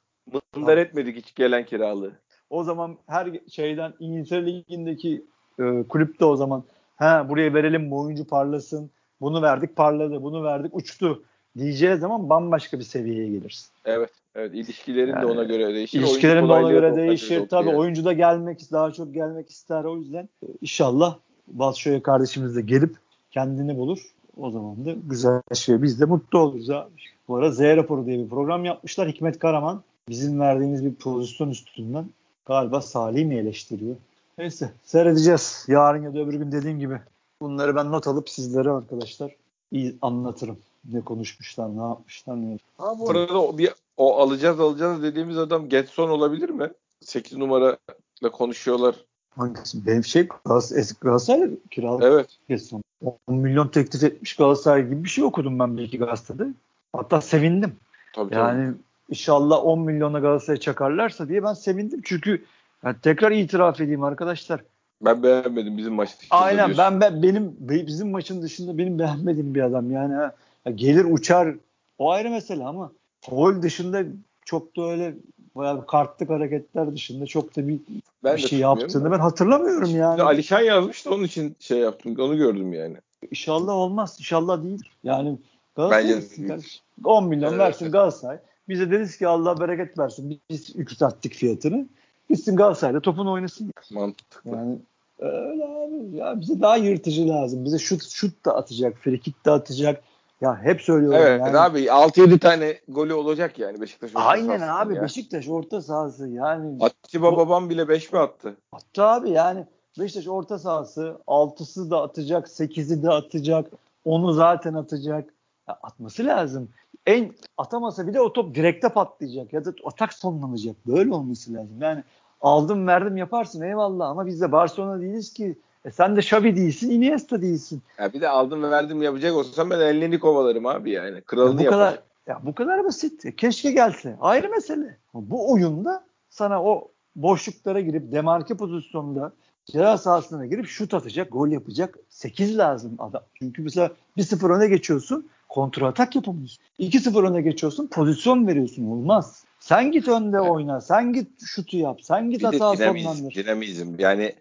Mındar etmedik hiç gelen kiralığı. O zaman her şeyden İngiltere Ligi'ndeki e, kulüpte o zaman ha buraya verelim bu oyuncu parlasın. Bunu verdik parladı, bunu verdik uçtu diyeceği zaman bambaşka bir seviyeye gelirsin. Evet. Evet ilişkilerin yani, de ona göre değişir. İlişkilerin de ona göre değişir. Tabii yani. oyuncu da gelmek daha çok gelmek ister o yüzden. inşallah Batshuayi kardeşimiz de gelip kendini bulur. O zaman da güzel şey. Biz de mutlu oluruz abi. Bu ara Z raporu diye bir program yapmışlar. Hikmet Karaman bizim verdiğimiz bir pozisyon üstünden galiba Salih mi eleştiriyor? Neyse seyredeceğiz. Yarın ya da öbür gün dediğim gibi bunları ben not alıp sizlere arkadaşlar iyi anlatırım. Ne konuşmuşlar, ne yapmışlar, ne Ha bu arada o, bir, o alacağız alacağız dediğimiz adam Getson olabilir mi? 8 numarayla konuşuyorlar. Hangisi? Benim şey Galatasaray, Galatasaray kiralık evet. Getson. 10 milyon teklif etmiş Galatasaray gibi bir şey okudum ben belki gazetede. Hatta sevindim. Tabii, yani tabii. inşallah 10 milyona Galatasaray çakarlarsa diye ben sevindim. Çünkü yani tekrar itiraf edeyim arkadaşlar. Ben beğenmedim bizim maç dışında. Aynen ben, ben benim bizim maçın dışında benim beğenmediğim bir adam yani. Ha, gelir uçar o ayrı mesele ama foul dışında çok da öyle bayağı kartlık hareketler dışında çok da bir, ben bir şey yaptığını ben hatırlamıyorum yani. Alişan yazmıştı onun için şey yaptım. Onu gördüm yani. İnşallah olmaz. İnşallah değil. Yani Galatasaray Bence 10 milyon evet. versin Galatasaray. Bize deriz ki Allah bereket versin. Biz yükselttik fiyatını. Gitsin Galatasaray'da topunu oynasın. Mantıklı. Yani öyle abi. Ya bize daha yırtıcı lazım. Bize şut şut da atacak, frikik de atacak. Ya hep söylüyorum. Evet yani. abi 6-7 tane golü olacak yani Beşiktaş orta Aynen abi ya. Beşiktaş orta sahası yani. Atiba babam bile 5 mi attı? Attı abi yani. Beşiktaş orta sahası 6'sı da atacak, 8'i de atacak. Onu zaten atacak. Ya atması lazım. En atamasa bile o top direkte patlayacak ya da atak sonlanacak. Böyle olması lazım. Yani aldım verdim yaparsın eyvallah ama biz de Barcelona değiliz ki. E sen de Xavi değilsin, Iniesta değilsin. Ya bir de aldım verdim yapacak olsam ben ellerini kovalarım abi yani. Kralını ya bu kadar ya bu kadar basit. Keşke gelse. Ayrı mesele. Bu oyunda sana o boşluklara girip demarke pozisyonda ceza sahasına girip şut atacak, gol yapacak 8 lazım adam. Çünkü mesela 1-0 öne geçiyorsun, kontra atak yapamıyorsun. 2-0 öne geçiyorsun, pozisyon veriyorsun. Olmaz. Sen git önde oyna, sen git şutu yap, sen git hata sonlandır. Dinamizm. Yani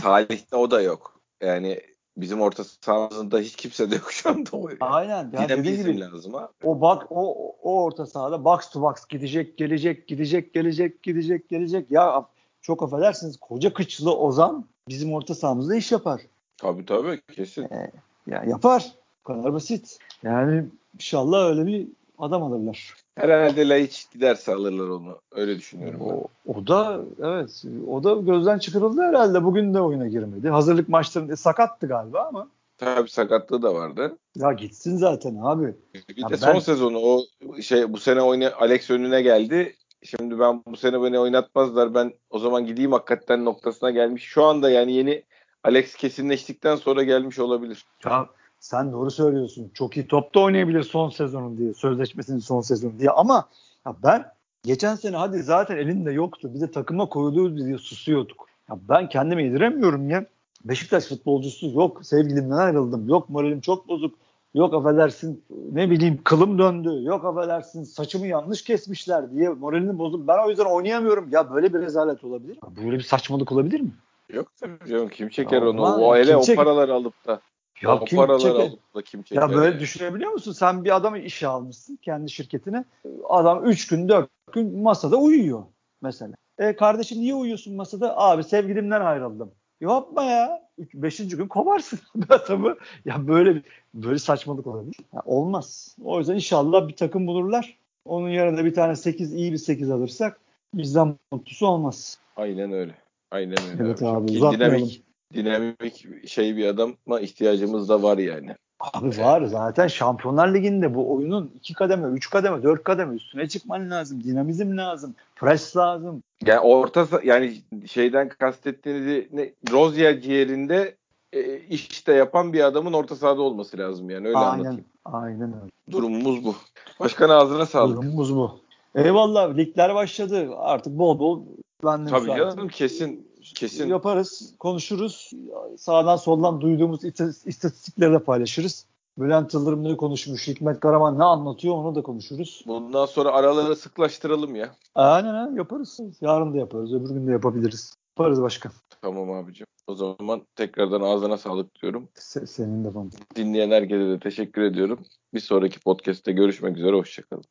Salih'te o da yok. Yani bizim orta sahamızda hiç kimse de yok şu anda. O. Aynen. Yani gibi, lazım abi. O bak o, o orta sahada box to box gidecek, gelecek, gidecek, gelecek, gidecek, gelecek. Ya çok affedersiniz koca kıçlı Ozan bizim orta sahamızda iş yapar. Tabii tabii kesin. Ee, ya yapar. Bu kadar basit. Yani inşallah öyle bir adam alırlar. Herhalde Laiç giderse alırlar onu. Öyle düşünüyorum. O, o da evet o da gözden çıkarıldı herhalde. Bugün de oyuna girmedi. Hazırlık maçlarında sakattı galiba ama. Tabii sakatlığı da vardı. Ya gitsin zaten abi. Bir Ya de ben- son sezonu o şey bu sene oyna Alex önüne geldi. Şimdi ben bu sene beni oynatmazlar. Ben o zaman gideyim hakikaten noktasına gelmiş. Şu anda yani yeni Alex kesinleştikten sonra gelmiş olabilir. Ya sen doğru söylüyorsun. Çok iyi topta oynayabilir son sezonun diye. Sözleşmesinin son sezonu diye. Ama ya ben geçen sene hadi zaten elinde yoktu. Bize takıma koyduğu diye susuyorduk. Ya ben kendime yediremiyorum ya. Beşiktaş futbolcusu yok. Sevgilimden ayrıldım. Yok moralim çok bozuk. Yok affedersin ne bileyim kılım döndü. Yok affedersin saçımı yanlış kesmişler diye moralini bozdum. Ben o yüzden oynayamıyorum. Ya böyle bir rezalet olabilir mi? Böyle bir saçmalık olabilir mi? Yok tabii canım kim çeker onu? Aman, O ele o paraları alıp da. Ya o kim paraları çeker? da kim çeker? Ya böyle yani? düşünebiliyor musun? Sen bir adamı işe almışsın kendi şirketine. Adam 3 gün 4 gün masada uyuyor mesela. E kardeşim niye uyuyorsun masada? Abi sevgilimden ayrıldım. Yapma ya. 5. gün kovarsın adamı. Ya böyle böyle saçmalık olabilir. Ya olmaz. O yüzden inşallah bir takım bulurlar. Onun yanında bir tane 8 iyi bir 8 alırsak bizden mutlusu olmaz. Aynen öyle. Aynen öyle. Evet abi. abi, uzatmayalım. dinamik, dinamik şey bir adama ihtiyacımız da var yani. Abi var zaten Şampiyonlar Ligi'nde bu oyunun iki kademe, üç kademe, dört kademe üstüne çıkman lazım. Dinamizm lazım. Pres lazım. Yani orta yani şeyden kastettiğinizi ne Rozier ciğerinde e, işte yapan bir adamın orta sahada olması lazım yani öyle aynen, anlatayım. aynen öyle. Durumumuz bu. Başkan ağzına sağlık. Durumumuz bu. Eyvallah ligler başladı. Artık bol bol Tabii canım kesin kesin. Yaparız, konuşuruz. Sağdan soldan duyduğumuz ista- istatistikleri de paylaşırız. Bülent Yıldırım ne konuşmuş, Hikmet Karaman ne anlatıyor onu da konuşuruz. Bundan sonra araları sıklaştıralım ya. Aynen ha, yaparız. Yarın da yaparız, öbür gün de yapabiliriz. Yaparız başkan. Tamam abicim. O zaman tekrardan ağzına sağlık diyorum. Se- senin de bana. Dinleyen herkese de teşekkür ediyorum. Bir sonraki podcast'te görüşmek üzere. Hoşçakalın.